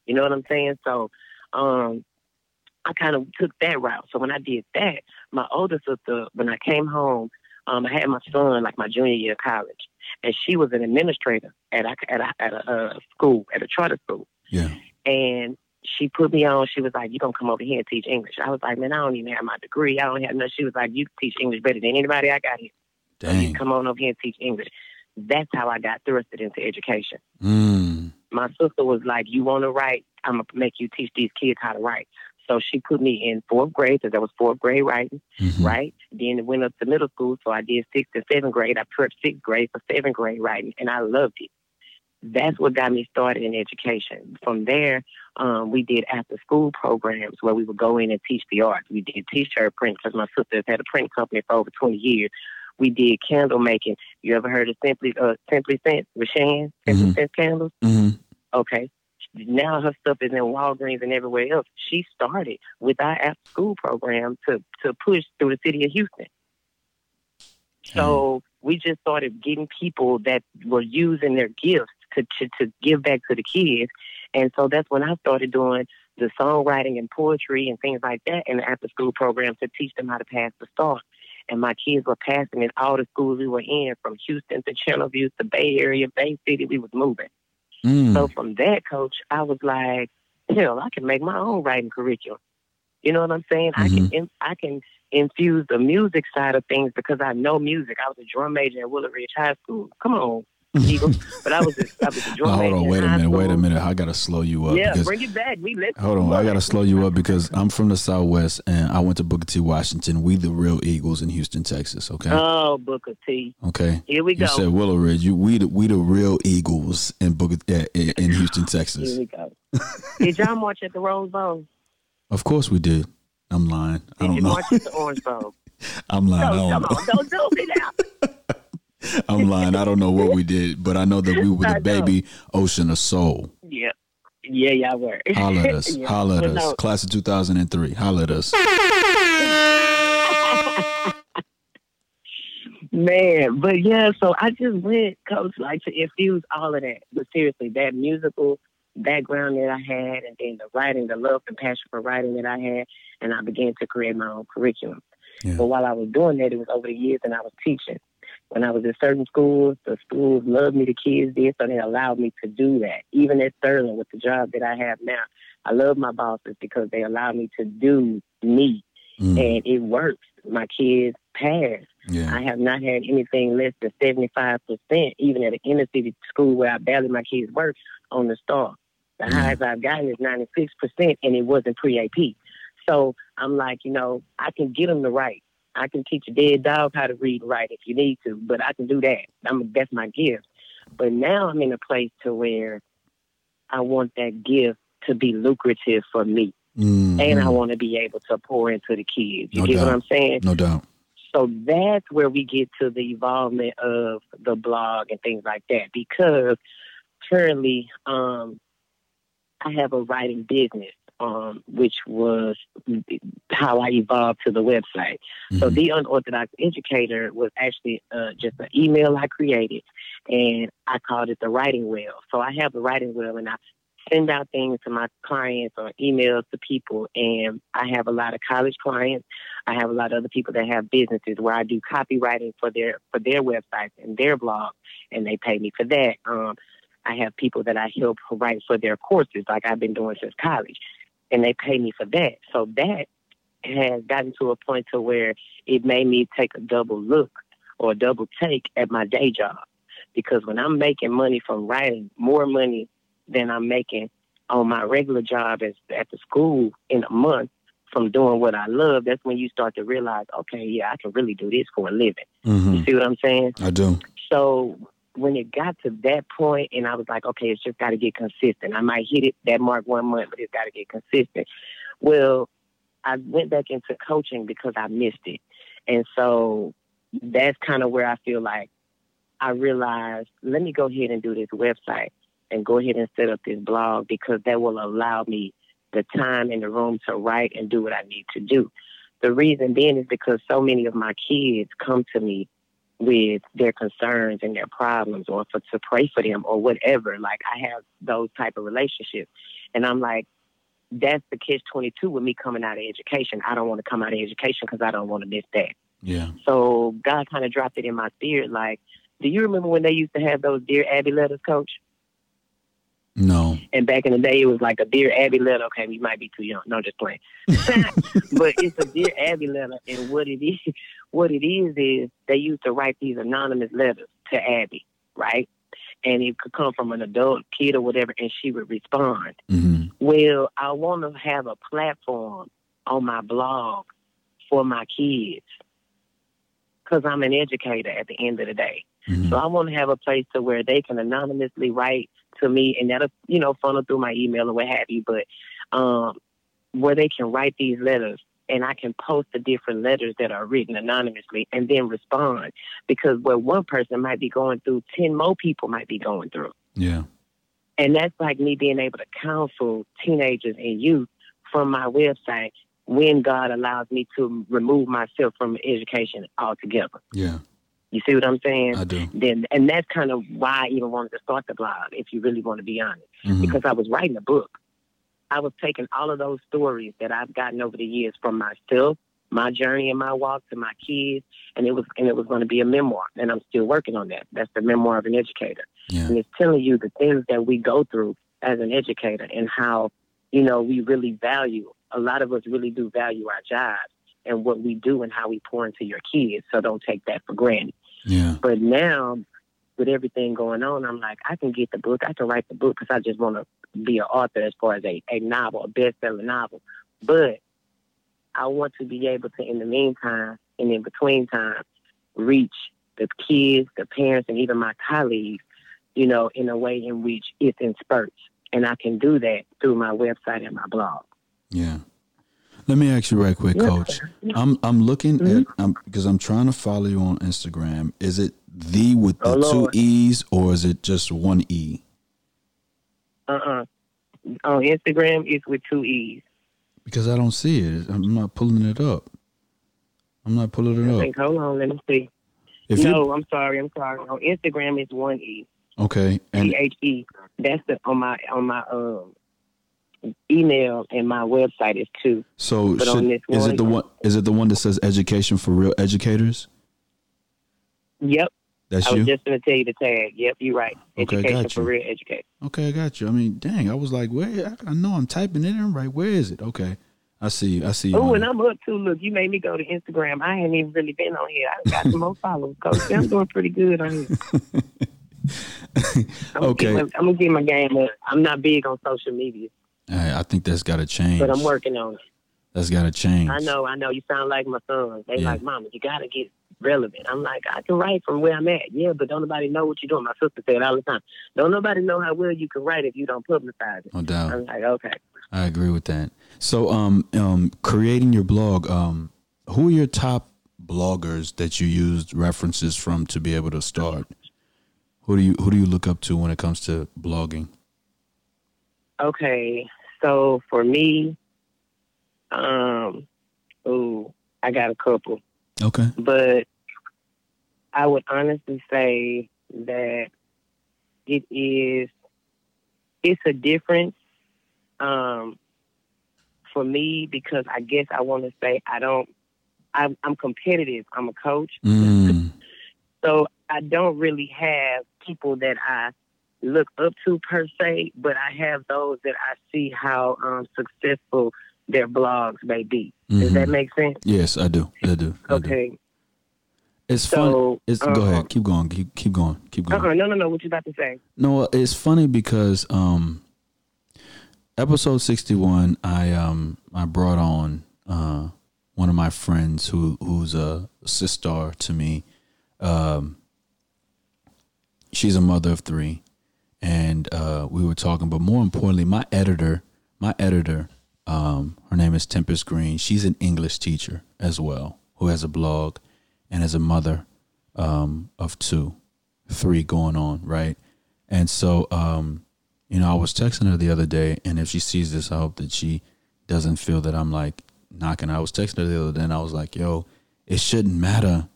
You know what I'm saying? So um I kind of took that route. So when I did that, my older sister, when I came home, um, I had my son like my junior year of college, and she was an administrator at a, at a, at a uh, school at a charter school, Yeah. and she put me on. She was like, "You gonna come over here and teach English?" I was like, "Man, I don't even have my degree. I don't have nothing." She was like, "You teach English better than anybody I got here. Dang. come on over here and teach English." That's how I got thrusted into education Mm. my sister was like, "You want to write? I'm gonna make you teach these kids how to write." So she put me in fourth grade because that was fourth grade writing, Mhm. right? Then it went up to middle school, so I did sixth and seventh grade. I prepped sixth grade for seventh grade writing, and I loved it. That's what got me started in education. From there, um, we did after school programs where we would go in and teach the arts. We did t-shirt print because my sister has had a print company for over 20 years. We did candle making. You ever heard of Simply uh, Simply Scent with Shan? Simply Mhm. Scent candles? Mhm. Okay. Now her stuff is in Walgreens and everywhere else. She started with our after school program to, to push through the city of Houston. So we just started getting people that were using their gifts to, to, to give back to the kids. And so that's when I started doing the songwriting and poetry and things like that in the after school program to teach them how to pass the STAAR. And my kids were passing in all the schools we were in, from Houston to Channelview to Bay Area, Bay City. We was moving. Mm. So from that, coach, I was like, hell, I can make my own writing curriculum. You know what I'm saying? I can in, I can infuse the music side of things because I know music. I was a drum major at Willow Ridge High School. Come on, Eagle. but I was a, I was Now, hold on, wait a minute, wait a minute. I gotta slow you up Yeah, because bring it back. We let hold on, I gotta slow you up because I'm from the Southwest and I went to Booker T. Washington. We the real Eagles in Houston, Texas. Okay, Oh, Booker T. okay. Here we go. You said Willow Ridge. You we the we the real Eagles in Booker uh, in Houston, Here Texas. we go. Did y'all march at the Rose Bowl? Of course we did. I'm lying. I don't you know. march at the Orange Bowl? I'm lying. No, come on, don't do me now. I'm lying. I don't know what we did, but I know that we were the baby ocean of soul. Yeah, yeah, y'all were. Holla at us. Yeah. Holla at us. no, Class of 2003. Holla at us. Man, but yeah, so I just went, coach, like to infuse all of that. But seriously, that musical background that I had, and then the writing, the love and passion for writing that I had, and I began to create my own curriculum. Yeah. But while I was doing that, it was over the years, and I was teaching. When I was in certain schools, the schools loved me, the kids did, so they allowed me to do that. Even at Sterling, with the job that I have now, I love my bosses because they allow me to do me, Mm, and it works. My kids pass. yeah. I have not had anything less than 75%, even at an inner city school where I barely my kids work on the STAAR. The Yeah. highest I've gotten is 96%, and it wasn't pre AP. So I'm like, you know, I can get them to write. I can teach a dead dog how to read and write if you need to, but I can do that. I'm that's my gift. But now I'm in a place to where I want that gift to be lucrative for me, Mhm. and I want to be able to pour into the kids. You No get what. I'm saying? no doubt. So that's where we get to the evolvement of the blog and things like that. Because currently, um, I have a writing business, um, which was how I evolved to the website. So Mhm. the unorthodox educator was actually uh, just an email I created, and I called it the writing wheel. So I have the writing wheel, and I send out things to my clients or emails to people. And I have a lot of college clients. I have a lot of other people that have businesses where I do copywriting for their for their websites and their blogs, and they pay me for that. Um, I have people that I help write for their courses, like I've been doing since college, and they pay me for that. So that has gotten to a point to where it made me take a double look or a double take at my day job. Because when I'm making money from writing, more money than I'm making on my regular job as at the school in a month from doing what I love, that's when you start to realize, okay, yeah, I can really do this for a living. Mhm. You see what I'm saying? I do. So when it got to that point, and I was like, okay, it's just got to get consistent. I might hit it that mark one month, but it's got to get consistent. Well, I went back into coaching because I missed it, and so that's kind of where I feel like I realized, let me go ahead and do this website and go ahead and set up this blog because that will allow me the time and the room to write and do what I need to do. The reason being is because so many of my kids come to me with their concerns and their problems or for to pray for them or whatever. Like I have those type of relationships. And I'm like, that's the catch 22 with me coming out of education. I don't want to come out of education because I don't want to miss that. Yeah. So God kind of dropped it in my spirit. Like, do you remember when they used to have those Dear Abby letters, coach? No. And back in the day, it was like a Dear Abby letter. Okay, we might be too young. No, just playing. but it's a Dear Abby letter. And what it is, what it is, is they used to write these anonymous letters to Abby, right? And it could come from an adult kid or whatever, and she would respond. hmm Well, I want to have a platform on my blog for my kids because I'm an educator at the end of the day. hmm So I want to have a place to where they can anonymously write to me, and that'll you know funnel through my email or what have you. But um, where they can write these letters, and I can post the different letters that are written anonymously, and then respond because where one person might be going through, ten more people might be going through. Yeah. And that's like me being able to counsel teenagers and youth from my website when God allows me to remove myself from education altogether. Yeah. You see what I'm saying? I do. Then, and that's kind of why I even wanted to start the blog, if you really want to be honest, Mhm. because I was writing a book. I was taking all of those stories that I've gotten over the years from myself, my journey and my walk to my kids, and it was and it was going to be a memoir, and I'm still working on that. That's the memoir of an educator Yeah. and it's telling you the things that we go through as an educator and how you know we really value a lot of us really do value our jobs and what we do and how we pour into your kids so don't take that for granted Yeah. but now with everything going on i'm like i can get the book i can write the book because i just want to be an author as far as a, a novel a best-selling novel but i want to be able to in the meantime and in between time reach the kids the parents and even my colleagues you know, in a way in which it's in spurts. And I can do that through my website and my blog. Yeah. Let me ask you right quick, Yeah. coach. I'm I'm looking Mhm. at I'm because I'm trying to follow you on Instagram. Is it the with the Oh, two Lord. E's or is it just one E? Uh-uh. On Instagram, it's with two E's. Because I don't see it. I'm not pulling it up. I'm not pulling I it up. think, hold on, let me see. If no, I'm sorry, I'm sorry. On Instagram, it's one E. okay, and T H E. That's the on my on my um email and my website is too. so but on this is it the one? Is it the one that says education for real educators? Yep. That's I was you. just gonna tell you the tag. Yep, you're right. Okay, Education got for real education. Okay, I got you. I mean, dang, I was like, where? I, I know I'm typing it in right. Where is it? Okay, I see. you. I see. you Oh, and. I'm up too. Look, you made me go to Instagram. I ain't even really been on here. I got some more followers. Coach, I'm doing pretty good on here. I'm Okay. Gonna my, I'm gonna get my game up. I'm not big on social media, Hey, I think that's got to change. but I'm working on it. That's got to change. I know, I know. You sound like my son. They Yeah. like, Mama, you gotta get relevant. I'm like, I can write from where I'm at. Yeah, but don't nobody know what you're doing. My sister said it all the time. Don't nobody know how well you can write if you don't publicize it. No doubt. I'm like, okay. I agree with that. So, um, um, creating your blog, um, who are your top bloggers that you used references from to be able to start? Who do you who do you look up to when it comes to blogging? Okay, so for me, um, ooh, I got a couple, Okay. but I would honestly say that it is, it's a difference, um, for me because I guess I want to say I don't, I'm, I'm competitive. I'm a coach, Mm, so I don't really have people that I look up to per se, but I have those that I see how um, successful their blogs may be. Does mhm. that make sense? Yes, I do. I do. I do. Okay. It's fun. So, It's go um, ahead. Keep going. Keep keep going. Keep going. Uh-uh, no, no, no. What you about to say? No, it's funny because um episode 61 I um I brought on uh one of my friends who who's a sister to me. Um she's a mother of 3 and uh we were talking but more importantly my editor, my editor um her name is Tempest Green. She's an English teacher as well who has a blog and is a mother um of two, three going on, right? And so, um, you know, I was texting her the other day, and if she sees this, I hope that she doesn't feel that I'm like knocking. I was texting her the other day, and I was like, "Yo, it shouldn't matter.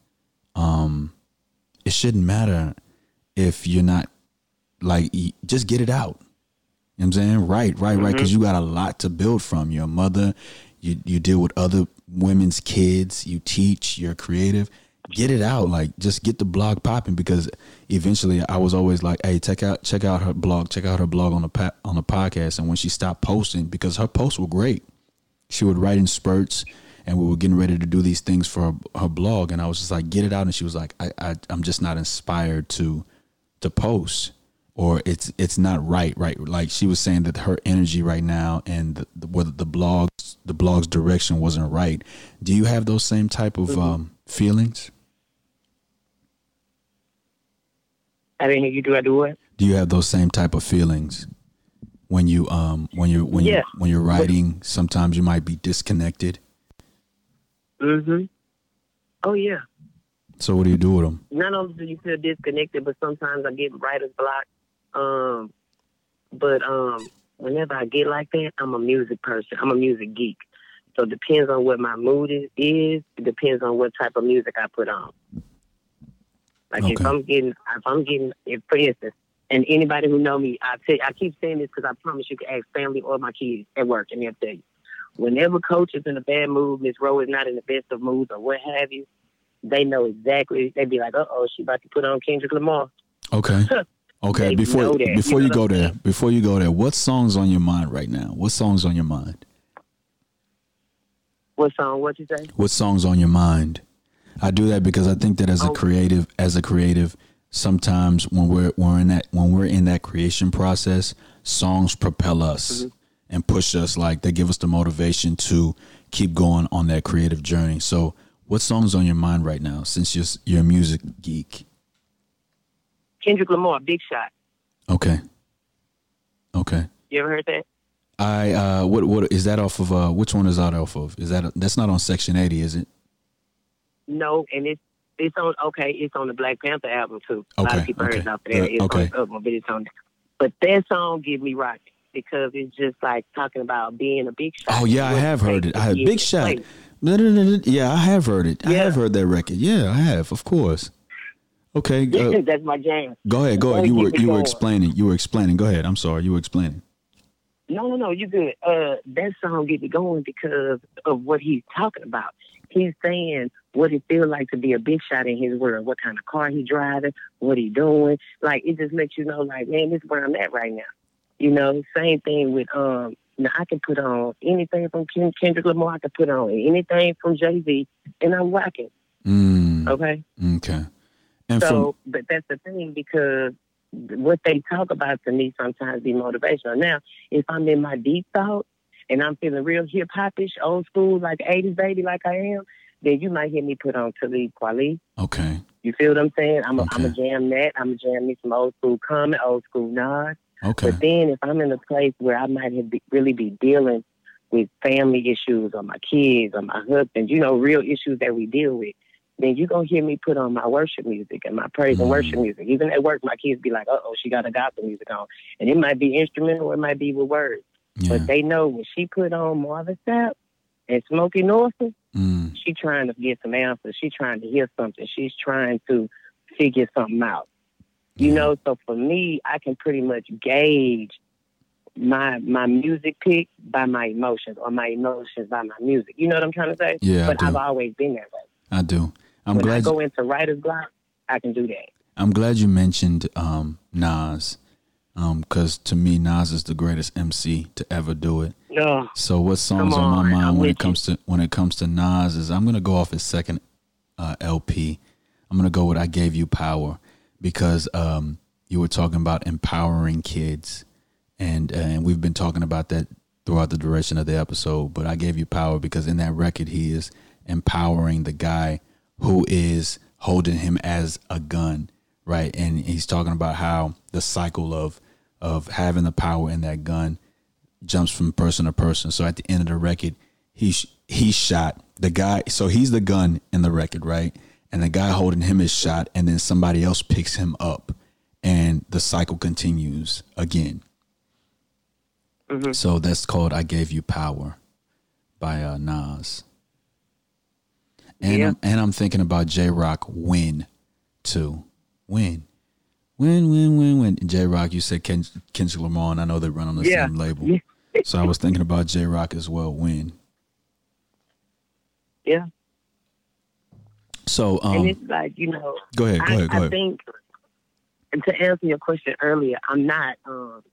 Um, it shouldn't matter if you're not like just get it out. You know what I'm saying? Right, right, right. Mm-hmm. Because you got a lot to build from. Your mother, you you deal with other women's kids. You teach. You're creative. Get it out. Like just get the blog popping. Because eventually, I was always like, "Hey, check out check out her blog. Check out her blog on the pa- on the podcast." And when she stopped posting, because her posts were great, she would write in spurts. And we were getting ready to do these things for her, her blog, and I was just like, "Get it out!" And she was like, I, "I, I'm just not inspired to, to post." Or it's it's not right right like she was saying that her energy right now and the, the, whether the blogs the blog's direction wasn't right do you have those same type of um, feelings I didn't hear you. Do I do what? do you have those same type of feelings when you um when you're when you when you're writing sometimes you might be disconnected Mm-hmm. Oh yeah. so what do you do with them not only do you feel disconnected, but sometimes I get writer's block. Um, but um, whenever I get like that, I'm a music person. I'm a music geek. So it depends on what my mood is. is. It depends on what type of music I put on. Like if I'm getting, if I'm getting, if for instance, and anybody who know me, I tell, I keep saying this because I promise you can ask family or my kids at work, and they'll tell you. Whenever coach is in a bad mood, Miss Rowe is not in the best of moods, or what have you, they know exactly. They'd be like, "Uh oh, she about to put on Kendrick Lamar." okay okay They before that, before you you go there saying? before you go there what songs on your mind right now what songs on your mind What song? What you say? what songs on your mind i do that because i think that as a Oh. creative as a creative sometimes when we're, we're in that when we're in that creation process songs propel us mm-hmm. and push us like they give us the motivation to keep going on that creative journey so what songs on your mind right now since you're, you're a music geek Kendrick Lamar, Big Shot. okay okay You ever heard that? i uh what what is that off of uh which one is that off of is that that's not on section 80 is it No, and it's it's on. Okay, it's on the Black Panther album too. A lot Okay, of people heard okay. it off of there. Uh, It's okay. on the but it's on. But that song give me rocking because it's just like talking about being a big shot. Oh yeah, I have heard it. I have Big Shot. place. No, no, no, no. Yeah, I have heard it. I have heard that record. Yeah, I have. Of course. Okay, uh, That's my jam. go ahead. Go ahead. You were you were explaining. You were explaining. Go ahead. I'm sorry. You were explaining. No, no, no, you good. Uh, that song get me going because of what he's talking about. He's saying what it feels like to be a big shot in his world, what kind of car he driving, what he doing. Like it just makes you know, like, man, this is where I'm at right now. You know, same thing with um. Now I can put on anything from Ken- Kendrick Lamar. I can put on anything from Jay Z, and I'm rocking. Mm, Okay. okay. And So, but that's the thing because what they talk about to me sometimes be motivational. Now, if I'm in my deep thought, and I'm feeling real hip hopish, old school, like '80s baby, like I am, then you might hear me put on Talib Kweli. Okay. You feel what I'm saying? I'm a, I'm a jam that. I'm a jam me some old school Common, old school Nas. Okay. But then if I'm in a place where I might have be, really be dealing with family issues or my kids or my husband, you know, real issues that we deal with, then you're going to hear me put on my worship music and my praise Mhm. and worship music. Even at work, my kids be like, uh oh, she got a gospel music on. And it might be instrumental it might be with words. Yeah. But they know when she put on Marvin Sapp and Smokie Norful, Mm. she trying to get some answers. She's trying to hear something. She's trying to figure something out. You Yeah. know, so for me, I can pretty much gauge my my music pick by my emotions or my emotions by my music. You know what I'm trying to say? Yeah, But. I've always been that way. I do. I'm when I glad. go into writer's block, I can do that. I'm glad you mentioned um, Nas, because to me, Nas is the greatest MC to ever do it. No, So, what songs Come on my mind I'm when it comes to when it comes to Nas is I'm gonna go off his second uh, LP. I'm gonna go with "I Gave You Power" because um, you were talking about empowering kids, and and we've been talking about that throughout the duration of the episode. But I gave you power because in that record he is empowering the guy who is holding him as a gun, right? And he's talking about how the cycle of of having the power in that gun jumps from person to person. So at the end of the record, he sh- he shot the guy. So he's the gun in the record, right? And the guy holding him is shot, and then somebody else picks him up, and the cycle continues again. Mhm. So that's called "I Gave You Power" by uh, Nas. And Yeah. I'm, and I'm thinking about Jay Rock "Win" too. Win, win, win, win, win. Jay Rock, you said Ken, Kendrick Lamar, and I know they run on the Yeah. same label. Yeah. so I was thinking about Jay Rock as well. Win. yeah. So and um, it's like you know, go ahead, go I, ahead, go I ahead. think and to answer your question earlier, I'm not. Um,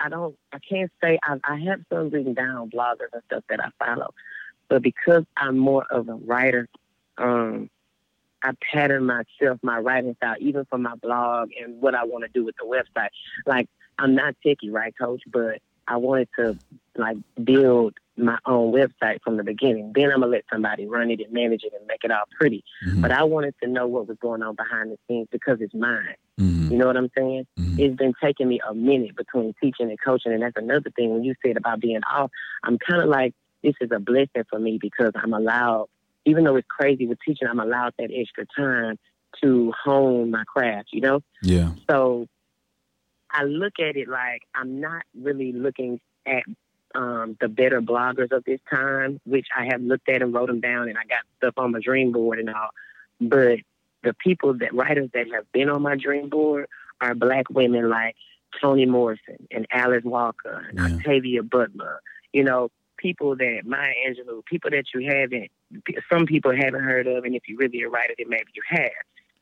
I don't. I can't say I, I have some written down bloggers and stuff that I follow, but because I'm more of a writer, um, I pattern myself, my writing style, even for my blog and what I want to do with the website. Like I'm not techie, right, Coach? But I wanted to like build my own website from the beginning. Then I'm gonna let somebody run it and manage it and make it all pretty. Mhm, But I wanted to know what was going on behind the scenes because it's mine. mhm, You know what I'm saying? mhm. It's been taking me a minute between teaching and coaching, and that's another thing. When you said about being off, I'm kind of like this is a blessing for me because I'm allowed, even though it's crazy with teaching, I'm allowed that extra time to hone my craft. You know, Yeah. so I look at it like I'm not really looking at um, the better bloggers of this time, which I have looked at and wrote them down, and I got stuff on my dream board and all. But the people that writers that have been on my dream board are black women like Toni Morrison and Alice Walker and Yeah. Octavia Butler. You know, people that Maya Angelou, people that you haven't, some people haven't heard of, and if you're really a writer, then maybe you have.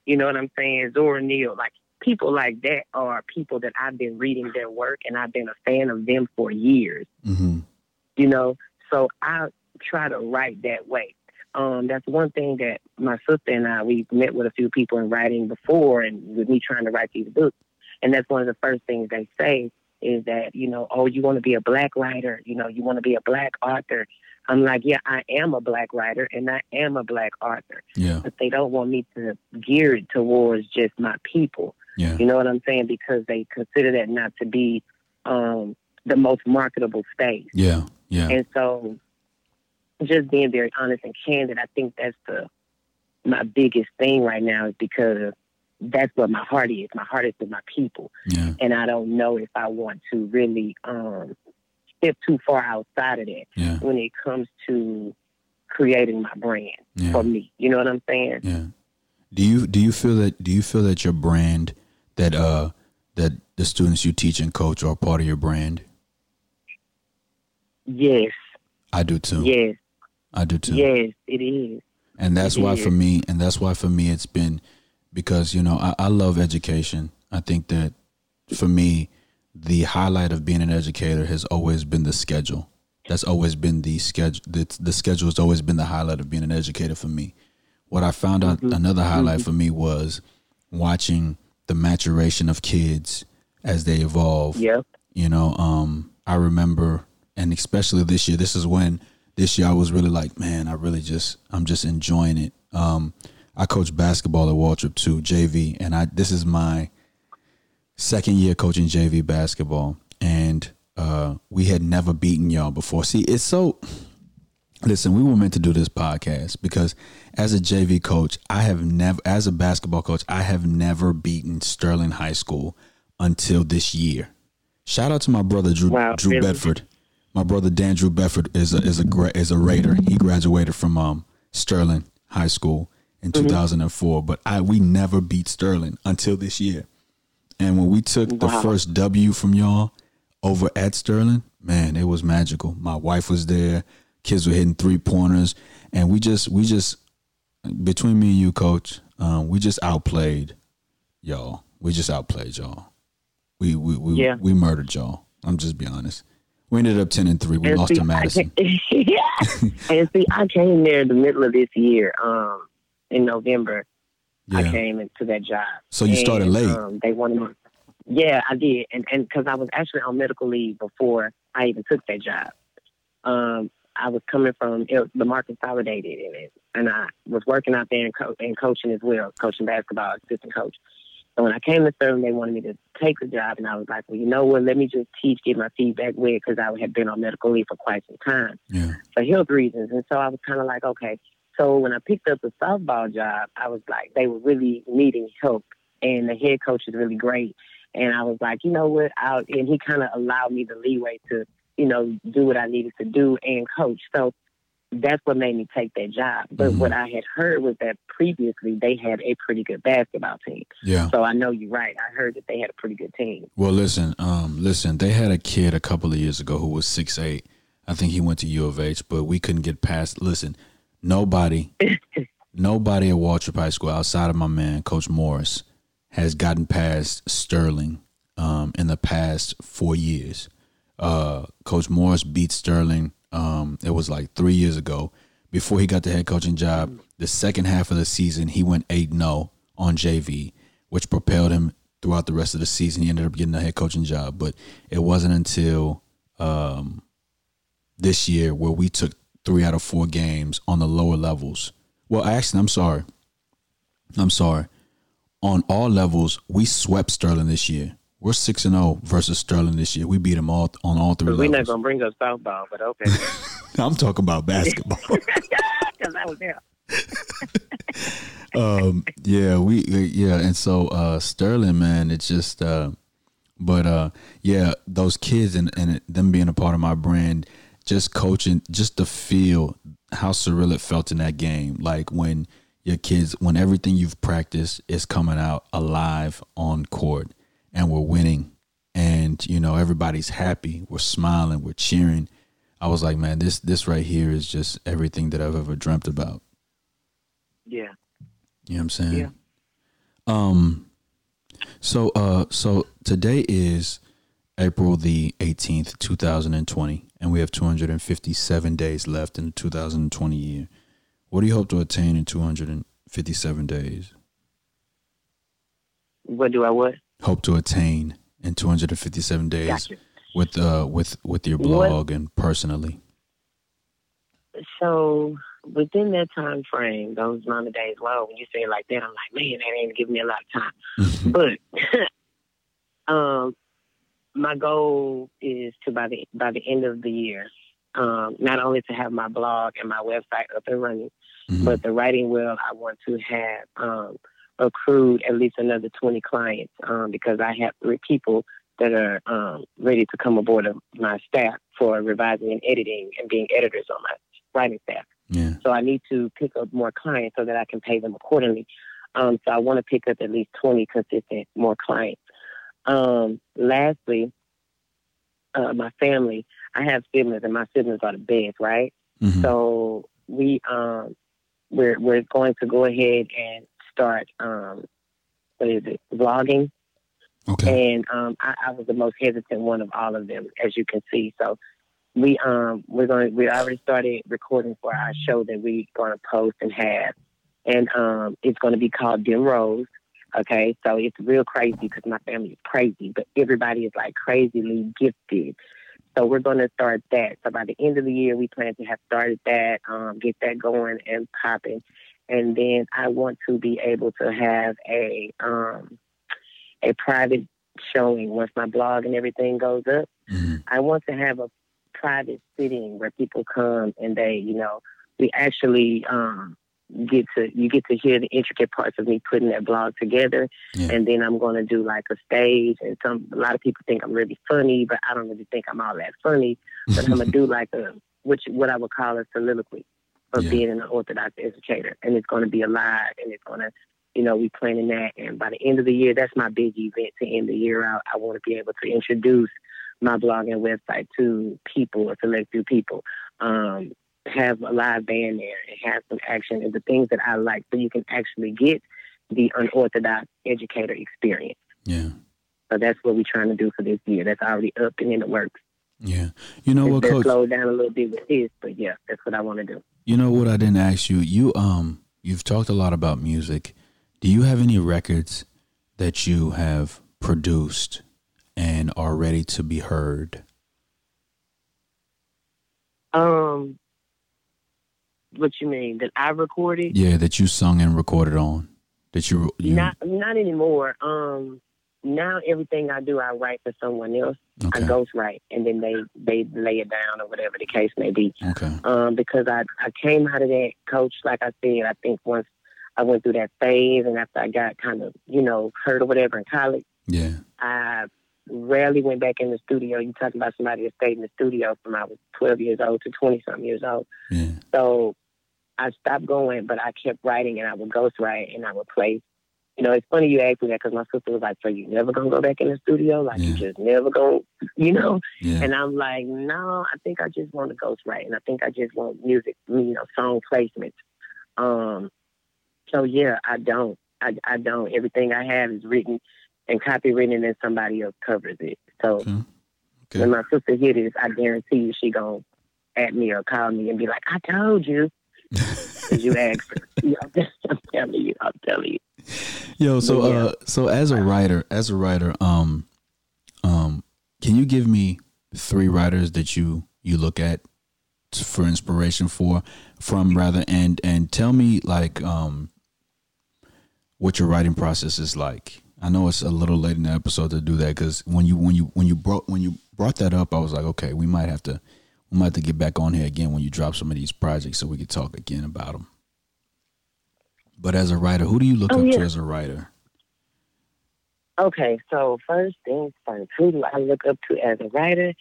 You know what I'm saying? Zora Neale, like people like that are people that I've been reading their work and I've been a fan of them for years hmm you know. So I try to write that way. Um, that's one thing that my sister and I we've met with a few people in writing before, and with me trying to write these books. And that's one of the first things they say is that you know, oh, you want to be a black writer, you know, you want to be a black author. I'm like, yeah, I am a black writer and I am a black author, Yeah. but they don't want me to gear it towards just my people. Yeah. You know what I'm saying? Because they consider that not to be um, the most marketable space. Yeah. Yeah. And so, just being very honest and candid, I think that's the my biggest thing right now is because that's what my heart is. My heart is with my people, Yeah. and I don't know if I want to really um, step too far outside of that Yeah. when it comes to creating my brand Yeah. for me. You know what I'm saying? Yeah. Do you do you feel that do you feel that your brand that uh that the students you teach and coach are part of your brand? Yes, I do too. yes, I do too. yes. It is. And that's It why is. for me and that's why for me it's been because you know I, I love education. I think that for me the highlight of being an educator has always been the schedule. That's always been the schedule. The, the schedule has always been the highlight of being an educator for me. What I found out another highlight for me was watching the maturation of kids as they evolve. Yep. You know, um, I remember and especially this year. This is when this year I was really like, man, I really just I'm just enjoying it. Um, I coach basketball at Waltrip too, JV, and I this is my second year coaching JV basketball, and uh, we had never beaten y'all before. See, it's so. Listen, we were meant to do this podcast because as a JV coach, I have never, as a basketball coach, I have never beaten Sterling High School until this year. Shout out to my brother Drew, Wow, Drew really? Bedford. My brother Dan Drew Bedford is a is a is a Raider. He graduated from um, Sterling High School in Mm-hmm. 2004, but I we never beat Sterling until this year. And when we took the first W from y'all over at Sterling, man, it was magical. My wife was there. Kids were hitting three pointers, and we just we just between me and you, coach, um, we just outplayed y'all. We just outplayed y'all. We we we, Yeah. we murdered y'all. I'm just be honest. We ended up ten and three. We And lost see, to Madison. came- and see, I came there in the middle of this year, um, in November. I came into that job. So you started late. Um, they wanted me. Yeah, I did, and and because I was actually on medical leave before I even took that job. Um, I was coming from it was, the market consolidated in it, and I was working out there and, co- and coaching as well, coaching basketball, assistant coach. So when I came to Sterling, they wanted me to take the job, and I was like, well, you know what? Let me just teach, get my feedback wet, because I had been on medical leave for quite some time Yeah. for health reasons. And so I was kind of like, okay. So when I picked up the softball job, I was like, they were really needing help, and the head coach is really great. And I was like, you know what? I'll, and he kind of allowed me the leeway to, you know, do what I needed to do and coach. So that's what made me take that job. But Mhm. what I had heard was that previously they had a pretty good basketball team. Yeah. So I know you're right. I heard that they had a pretty good team. Well, listen, um, listen. They had a kid a couple of years ago who was six eight. I think he went to U of H, but we couldn't get past. Listen, nobody, nobody at Waltrip High School outside of my man Coach Morris has gotten past Sterling um, in the past four years. Uh, Coach Morris beat Sterling. Um, it was like three years ago. Before he got the head coaching job, the second half of the season, he went 8 0 on JV, which propelled him throughout the rest of the season. He ended up getting the head coaching job. But it wasn't until um, this year where we took three out of four games on the lower levels. Well, actually, I'm sorry. I'm sorry. On all levels, we swept Sterling this year. We're six and zero versus Sterling this year. We beat them all on all three We're not gonna bring up softball, but okay, I'm talking about basketball. because I was there. um, yeah, we yeah, and so uh, Sterling, man, it's just. Uh, but uh, yeah, those kids and and it, them being a part of my brand, just coaching, just to feel how surreal it felt in that game, like when your kids, when everything you've practiced is coming out alive on court, and we're winning, and you know everybody's happy, we're smiling, we're cheering. I was like, man, this this right here is just everything that I've ever dreamt about. Yeah. You know what I'm saying? Yeah. Um so uh so today is April the 18th, 2020, and we have 257 days left in the 2020 year. What do you hope to attain in 257 days? What do I what? Hope to attain in 257 days Gotcha. with uh with with your What- blog and personally. So within that time frame, those amount of days, well, when you say it like that, I'm like, man, that ain't giving me a lot of time. But um, my goal is to by the by the end of the year, um, not only to have my blog and my website up and running, Mhm. but the writing wheel I want to have um, accrued at least another 20 clients um, because I have three people that are um, ready to come aboard of my staff for revising and editing and being editors on my writing staff. yeah. So I need to pick up more clients so that I can pay them accordingly. Um, so I want to pick up at least 20 consistent more clients. Um, lastly, uh, my family. I have siblings, and my siblings are the best, right? Mhm. So we um, we're we're going to go ahead and start um, what is it vlogging, okay. and um, I, I was the most hesitant one of all of them, as you can see. So we um we're going we already started recording for our show that we're going to post and have, and um it's going to be called Dim Rose. Okay, so it's real crazy because my family is crazy, but everybody is like crazily gifted. So we're going to start that. So by the end of the year, we plan to have started that, um, get that going and popping, and then I want to be able to have a um, a private showing once my blog and everything goes up. Mhm. I want to have a private sitting where people come and they, you know, we actually um, get to you get to hear the intricate parts of me putting that blog together, Yeah. and then I'm going to do like a stage. And some a lot of people think I'm really funny, but I don't really think I'm all that funny. But I'm gonna do like a which what I would call a soliloquy of Yeah. being an Orthodox educator, and it's going to be alive, and it's going to you know, we planning that. And by the end of the year, that's my big event to end the year out. I want to be able to introduce my blog and website to people, a select few people. Um, have a live band there and have some action and the things that I like so you can actually get the unorthodox educator experience. Yeah. So that's what we're trying to do for this year. That's already up and in the works. Yeah. You know It's what, Coach? slowed down a little bit with this, but yeah, that's what I want to do. You know what I didn't ask you. You um you've talked a lot about music. Do you have any records that you have produced and are ready to be heard? Um, what you mean that I recorded? Yeah, that you sung and recorded on. That you you Not not anymore. Um, now everything I do, I write for someone else. okay. I ghostwrite, and then they they lay it down or whatever the case may be. Okay. Um, because I I came out of that coach, like I said, I think once I went through that phase, and after I got kind of you know hurt or whatever in college, Yeah. I rarely went back in the studio. You talking about somebody that stayed in the studio from I was 12 years old to 20 something years old. Yeah. So I stopped going, but I kept writing and I would ghostwrite and I would play. You know, it's funny you asked me that because my sister was like, "So you never gonna go back in the studio? Like you just never go?" You know? Yeah. And I'm like, "No, I think I just want to ghostwrite, and I think I just want music, you know, song placements." Um, so yeah, I don't, I, I don't. Everything I have is written and copywritten, and then somebody else covers it. So Okay. Okay. when my sister hear this, I guarantee you she gonna at me or call me and be like, "I told you." Because you asked her. Know, I'm telling you. I'm telling you. Yo, so yeah. uh so as a writer, as a writer, um um can you give me three writers that you you look at for inspiration for from rather and and tell me like um what your writing process is like. I know it's a little late in the episode to do that cuz when you when you when you brought when you brought that up I was like, okay, we might have to we might have to get back on here again when you drop some of these projects so we could talk again about them. But as a writer, who do you look Oh, up to as a writer? Okay, so first things first, who do I look up to as a writer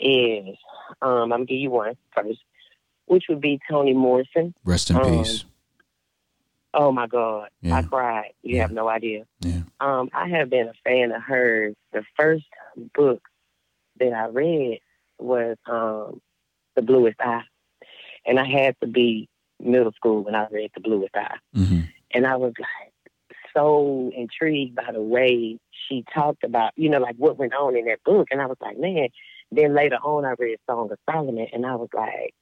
is um I'm gonna give you one first, which would be Toni Morrison. Rest in Um, peace. Oh my God. Yeah. I cried. You Yeah. have no idea. Yeah. Um, I have been a fan of hers. The first book that I read was um The Bluest Eye. And I had to be middle school when I read The Bluest Eye. hmm and I was like so intrigued by the way she talked about, you know, like what went on in that book. And I was like, man. Then later on, I read Song of Solomon, and I was like,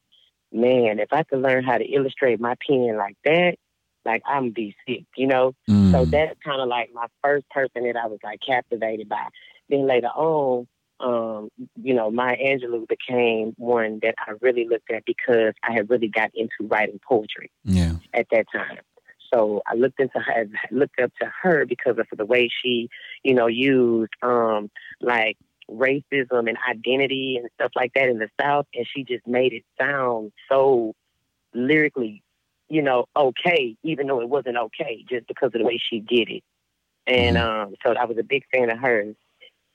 man, if I could learn how to illustrate my pen like that, like I'm be sick, you know. Mm. So that's kind of like my first person that I was like captivated by. Then later on, um, you know, Maya Angelou became one that I really looked at because I had really got into writing poetry yeah. at that time. So I looked into her, looked up to her because of the way she, you know, used um, like racism and identity and stuff like that in the South, and she just made it sound so lyrically, you know, okay, even though it wasn't okay, just because of the way she did it. And um, so I was a big fan of hers,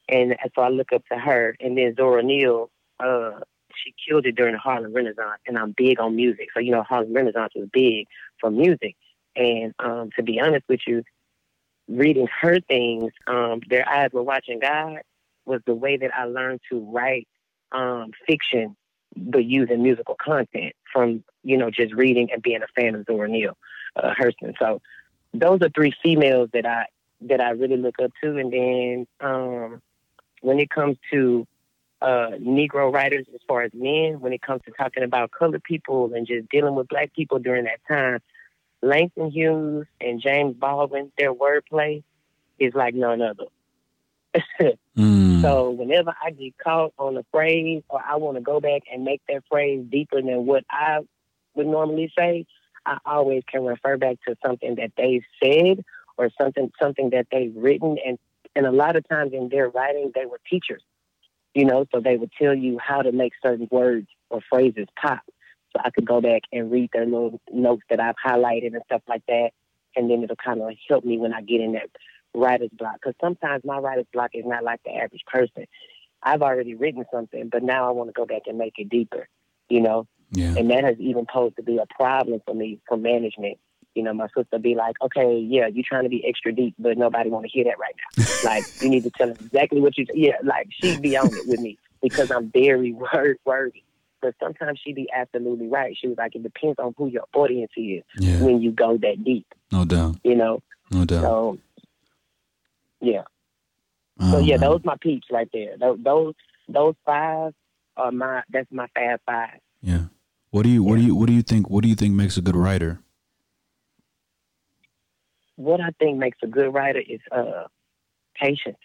and so I look up to her, and then Zora Neale. Uh, she killed it during the Harlem Renaissance, and I'm big on music. So you know, Harlem Renaissance was big for music. And um, to be honest with you, reading her things, um, their eyes were watching God, was the way that I learned to write um, fiction, but using musical content from you know just reading and being a fan of Zora Neale uh, Hurston. So those are three females that I that I really look up to. And then um, when it comes to uh, Negro writers, as far as men, when it comes to talking about colored people and just dealing with black people during that time, Langston Hughes and James Baldwin, their wordplay is like none other. Mm. So whenever I get caught on a phrase or I want to go back and make that phrase deeper than what I would normally say, I always can refer back to something that they've said or something something that they've written and and a lot of times in their writing they were teachers. You know, so they would tell you how to make certain words or phrases pop. So I could go back and read their little notes that I've highlighted and stuff like that. And then it'll kind of help me when I get in that writer's block. Because sometimes my writer's block is not like the average person. I've already written something, but now I want to go back and make it deeper, you know? Yeah. And that has even posed to be a problem for me for management. You know, my sister be like, okay, yeah, you're trying to be extra deep, but nobody want to hear that right now. like, you need to tell them exactly what you, yeah, like she'd be on it with me because I'm very word wordy. But sometimes she'd be absolutely right. She was like, it depends on who your audience is Yeah. when you go that deep, No doubt. you know? No doubt. So, yeah. Oh, So yeah, man. those my peeps right there. Those those those five are my that's my fab five. Yeah. What do you what do you what do you think what do you think makes a good writer? What I think makes a good writer is uh patience.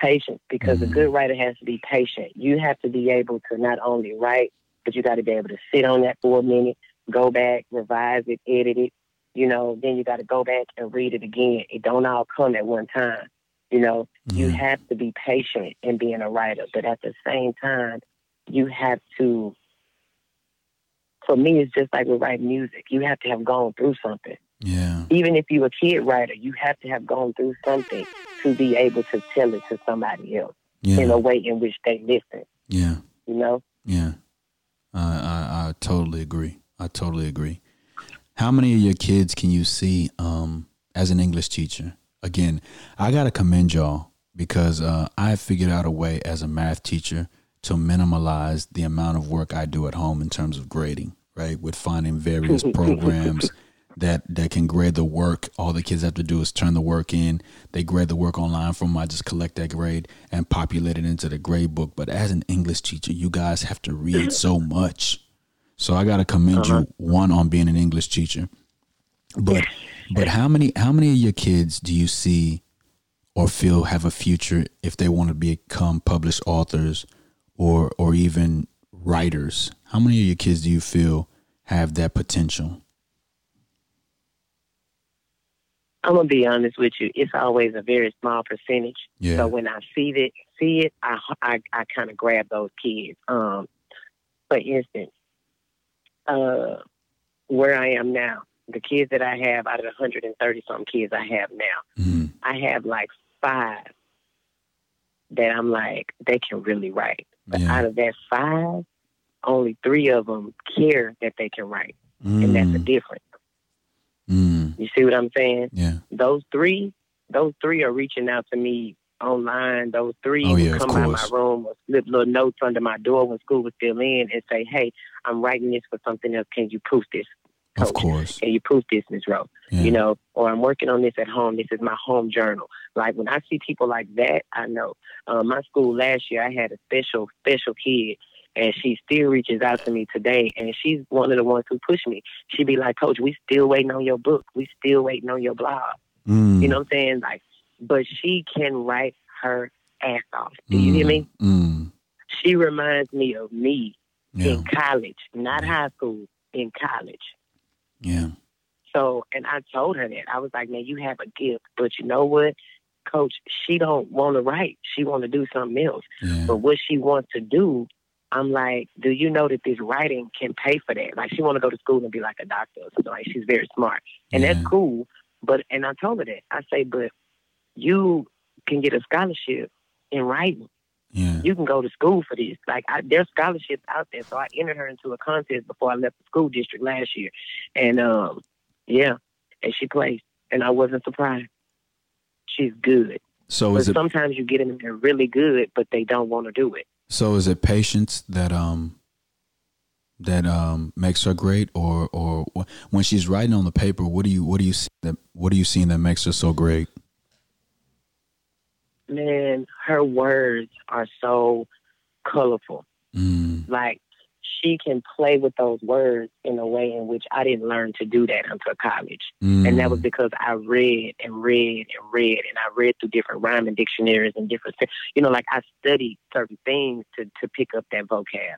Patience, because Mhm. a good writer has to be patient. You have to be able to not only write, but you got to be able to sit on that for a minute, go back, revise it, edit it. You know, then you got to go back and read it again. It don't all come at one time. You know, you have to be patient in being a writer, but at the same time, you have to. For me, it's just like with writing music. You have to have gone through something. Yeah. Even if you're a kid writer, you have to have gone through something to be able to tell it to somebody else in a way in which they listen. Yeah. You know, Yeah. I, I I totally agree. I totally agree. How many of your kids can you see um as an English teacher? Again, I gotta commend y'all because uh, I figured out a way as a math teacher to minimalize the amount of work I do at home in terms of grading, right? With finding various programs that that can grade the work. All the kids have to do is turn the work in. They grade the work online from. I just collect that grade and populate it into the grade book. But as an English teacher, you guys have to read so much. So I gotta commend Uh-huh. you one on being an English teacher. But but how many how many of your kids do you see or feel have a future if they want to become published authors or or even writers? How many of your kids do you feel have that potential? I'm gonna be honest with you. It's always a very small percentage. Yeah. So when I see it, see it, I I, I kind of grab those kids. Um, for instance, uh, where I am now, the kids that I have out of the 130 some kids I have now, Mhm. I have like five that I'm like they can really write. But Yeah. out of that five, only three of them care that they can write, and that's the Mm, difference. Mm, You see what I'm saying? yeah. those three, those three are reaching out to me online. Those three Oh, would yeah, of come by my room or slip little notes under my door when school was still in and say, "Hey, I'm writing this for something else. Can you proof this? Of course. Can you proof this, Ms. Rowe? Yeah. You know, or I'm working on this at home. This is my home journal. Like when I see people like that, I know. Uh, my school last year, I had a special, special kid. And she still reaches out to me today, and she's one of the ones who pushed me. She'd be like, "Coach, we still waiting on your book. We still waiting on your blog." Mm, You know what I'm saying? Like, but she can write her ass off. Do you hear me? Mm, She reminds me of me yeah. in college, not high school, in college. Yeah. So, and I told her that I was like, "Man, you have a gift, but you know what, Coach? She don't want to write. She want to do something else. Yeah. But what she wants to do." I'm like, do you know that this writing can pay for that? Like, she want to go to school and be like a doctor or something. Like, she's very smart, and Yeah. that's cool. But and I told her that I say, but you can get a scholarship in writing. Yeah. You can go to school for this. Like I, there's scholarships out there. So I entered her into a contest before I left the school district last year, and um, yeah, and she placed, and I wasn't surprised. She's good, So it sometimes you get them and they're really good, but they don't want to do it. So is it patience that um that um makes her great or or when she's writing on the paper what do you what do you see that what are you seeing that makes her so great? Man, her words are so colorful. Mm, Like she can play with those words in a way in which I didn't learn to do that until college. And that was Mm. because I read and read and read and I read through different rhyming dictionaries and different you know, like I studied certain things to, to pick up that vocab.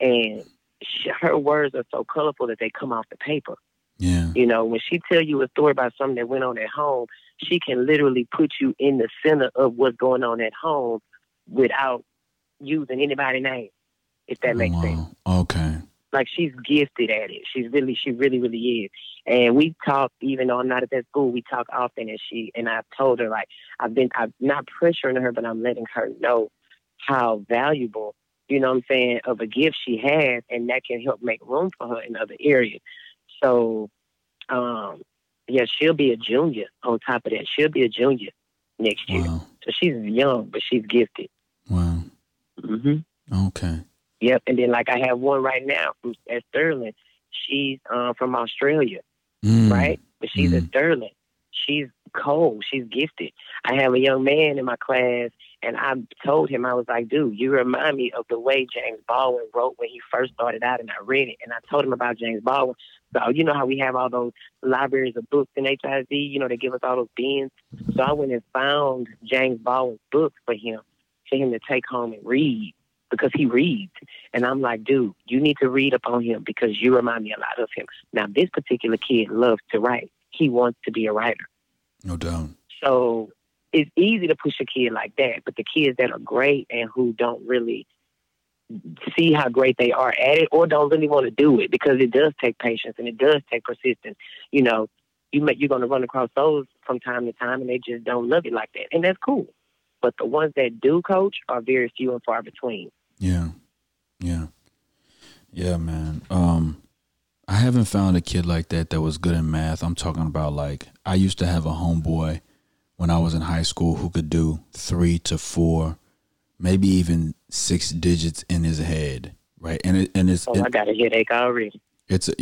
And she, her words are so colorful that they come off the paper. yeah. You know, when she tell you a story about something that went on at home, she can literally put you in the center of what's going on at home without using anybody's name, if that makes sense. Okay. like she's gifted at it. She's really, she really, really is. And we talk, even though I'm not at that school, we talk often. And she and I've told her like I've been, I'm not pressuring her, but I'm letting her know how valuable, you know, what I'm saying, of a gift she has, and that can help make room for her in other areas. So, um, yeah, she'll be a junior. On top of that, she'll be a junior next year. Wow. So she's young, but she's gifted. Wow. hmm Okay. Yep. And then like I have one right now from at Sterling. She's uh, from Australia, Mm. right? But she's at Mhm. Sterling. She's cold. She's gifted. I have a young man in my class, and I told him I was like, "Dude, you remind me of the way James Baldwin wrote when he first started out." And I read it, and I told him about James Baldwin. So you know how we have all those libraries of books in HISD. You know they give us all those bins. So I went and found James Baldwin's book for him, for him to take home and read because he reads. And I'm like, dude, you need to read up on him because you remind me a lot of him. Now, this particular kid loves to write. He wants to be a writer. No doubt. So it's easy to push a kid like that. But the kids that are great and who don't really see how great they are at it or don't really want to do it because it does take patience and it does take persistence. You know, you may, you're going to run across those from time to time and they just don't love it like that. And that's cool. But the ones that do coach are very few and far between. Yeah. Yeah. Yeah, man. Um I haven't found a kid like that that was good in math. I'm talking about like I used to have a homeboy when I was in high school who could do 3 to 4 maybe even 6 digits in his head, right? And it and it's Oh, it- I got a headache already. it's a,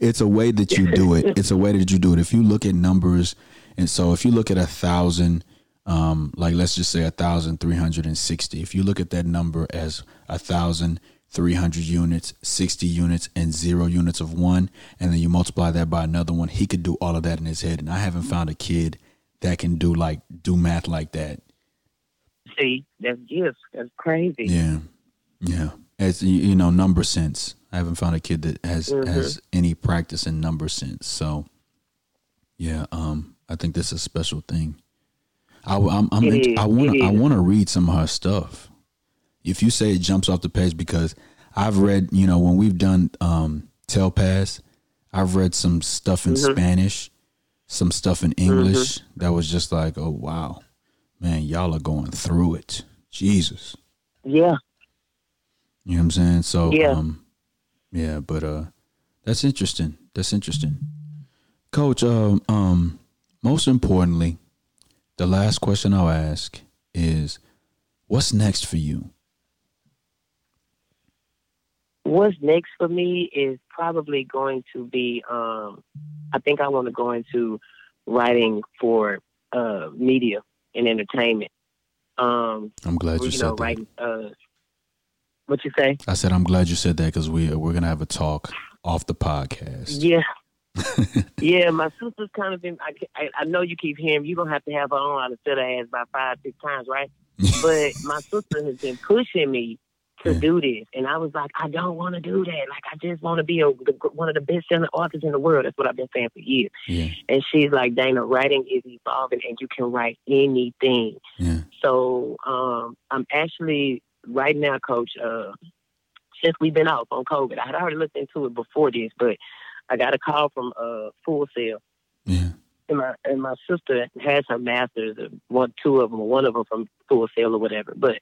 it's a way that you do it. It's a way that you do it. If you look at numbers, and so if you look at a thousand, um, like let's just say a thousand three hundred and sixty. If you look at that number as a thousand three hundred units, sixty units, and zero units of one, and then you multiply that by another one, he could do all of that in his head. And I haven't found a kid that can do like do math like that. See, that's gifts. That's crazy. Yeah, yeah. As you know, number sense. I haven't found a kid that has Mhm. has any practice in number sense. So, yeah, um, I think this is a special thing. I, I'm, int- is, I want to I want to read some of her stuff. If you say it jumps off the page, because I've read, you know, when we've done um, TELPAS, I've read some stuff in Mhm. Spanish, some stuff in Mm-hmm. English that was just like, oh wow, man, y'all are going through it. Jesus. Yeah. You know what I'm saying? So Yeah. um yeah, but uh that's interesting. That's interesting. Coach, um um most importantly, the last question I'll ask is what's next for you? What's next for me is probably going to be um I think I want to go into writing for uh media and entertainment. Um I'm glad you you said know, that. writing uh what you say? I said I'm glad you said that because we we're gonna have a talk off the podcast. Yeah. yeah, my sister's kind of been. I, I, I know you keep hearing. You're gonna have to have her on. I said her ass about five, six times, right? but my sister has been pushing me to Yeah. do this, and I was like, I don't want to do that. Like, I just want to be a, the, one of the best selling authors in the world. That's what I've been saying for years. yeah, And she's like, Dana, writing is evolving, and you can write anything. yeah. So um, I'm actually right now, Coach. Uh, since we've been off on COVID, I had already looked into it before this, but I got a call from uh, Full Sail, Yeah. and my and my sister has her masters, one, two of them, one of them from Full Sail or whatever. But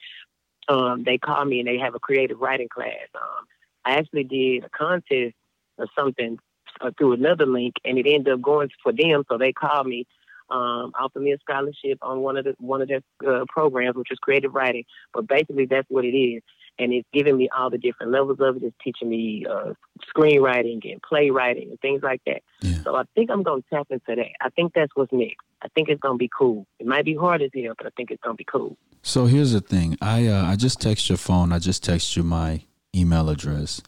um, they called me and they have a creative writing class. Um, I actually did a contest or something uh, through another link, and it ended up going for them. So they called me, um, offered me a scholarship on one of the one of their uh, programs, which is creative writing. But basically, that's what it is, and it's giving me all the different levels of it. It's teaching me uh, screenwriting and playwriting and things like that. Yeah. So I think I'm going to tap into that. I think that's what's next. I think it's going to be cool. It might be hard as hell, but I think it's going to be cool. So here's the thing. I uh, I just text your phone. I just text you my email address.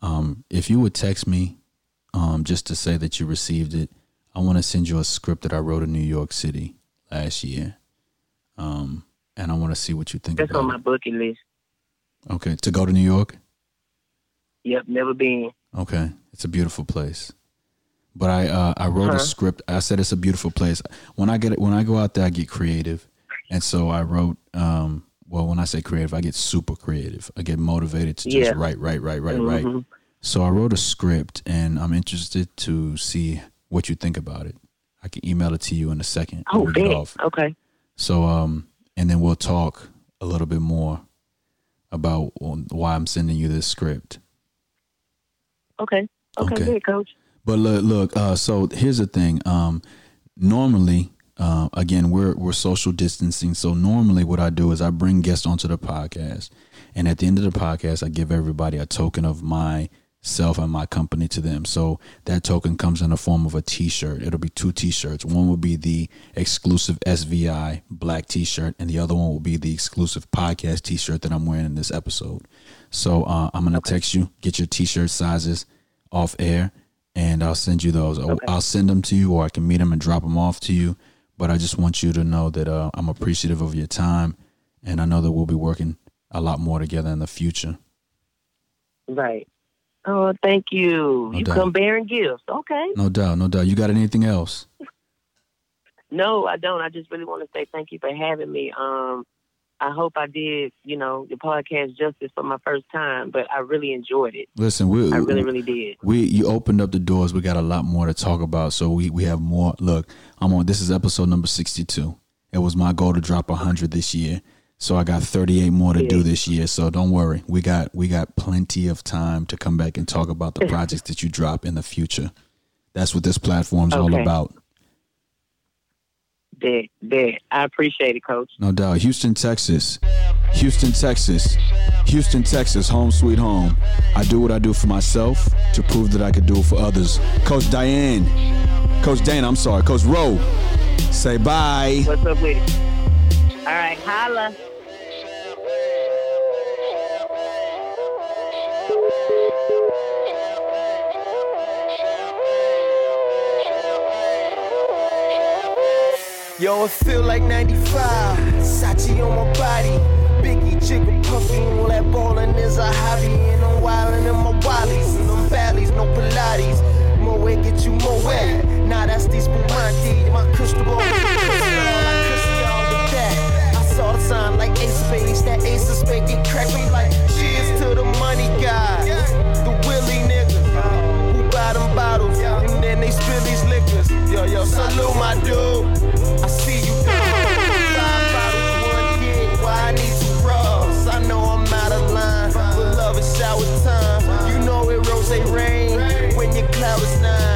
Um, if you would text me, um, just to say that you received it, I want to send you a script that I wrote in New York City last year. Um, and I want to see what you think That's on my bucket list. Okay, to go to New York. Yep, never been. Okay, it's a beautiful place. But I uh, I wrote a Uh-huh. script. I said it's a beautiful place. When I get it, when I go out there, I get creative, and so I wrote. Um, well, when I say creative, I get super creative. I get motivated to just Yeah. write, write, write, write, write. Mhm. So I wrote a script, and I'm interested to see what you think about it. I can email it to you in a second Oh, we get off. Okay. So um, and then we'll talk a little bit more about why I'm sending you this script. Okay. Okay, Okay. good, coach. But look, look. Uh, so here's the thing. Um, normally, uh, again, we're we're social distancing. So normally, what I do is I bring guests onto the podcast, and at the end of the podcast, I give everybody a token of myself and my company to them. So that token comes in the form of a T-shirt. It'll be two T-shirts. One will be the exclusive SVI black T-shirt, and the other one will be the exclusive podcast T-shirt that I'm wearing in this episode. So uh, I'm gonna text you, get your T-shirt sizes off air, and I'll send you those. I'll- Okay. I'll send them to you, or I can meet them and drop them off to you. But I just want you to know that uh, I'm appreciative of your time, and I know that we'll be working a lot more together in the future. Right. Oh, thank you. No you doubt. come bearing gifts. Okay. No doubt, no doubt. You got anything else? No, I don't. I just really want to say thank you for having me. Um, I hope I did, you know, the podcast justice for my first time, but I really enjoyed it. Listen, we I really, really did. we you opened up the doors. We got a lot more to talk about, so we we have more. Look, I'm on. This is episode number 62. It was my goal to drop 100 this year, so I got 38 more to do this year. So don't worry, we got we got plenty of time to come back and talk about the projects that you drop in the future. That's what this platform's all about. That, that. I appreciate it, coach. No doubt. Houston, Texas. Houston, Texas. Houston, Texas. Home sweet home. I do what I do for myself to prove that I could do it for others. Coach Diane. Coach Dana, I'm sorry. Coach Rowe. Say bye. What's up it? All right, holla. Yo, it feel like 95. Sachi on my body. Biggie, Jigga, puffy. All that ballin' is a hobby. And I'm wildin' in my wallies. And them valleys, no Pilates. More way get you more wet. Nah, that's these Spumante. My crystal ball. Sign like Ace Spades. That Ace of Spades get cracked me like cheers to the money guy. The Willie nigga who buy them bottles and then they spill these liquors. Yo, yo, salute my dude. I see you. Five bottles, one kid. Why I need two bras? I know I'm out of line, but love is shower time. You know it rose rain when your cloud is nine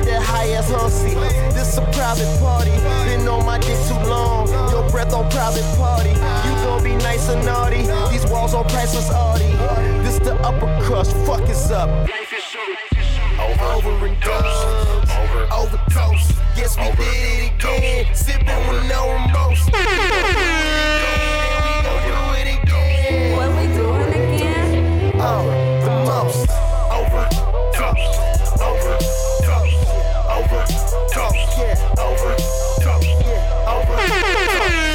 off that high ass hussy. This a private party. Been on my dick too long. Your breath on private party. You gon' be nice and naughty. These walls on priceless arty. This the upper crust. Fuck is up. Over, and done. Overdose. Yes, we did it again. Sipping with no remorse. What we doing again? Oh. Come, yeah, over. Come, yeah, over.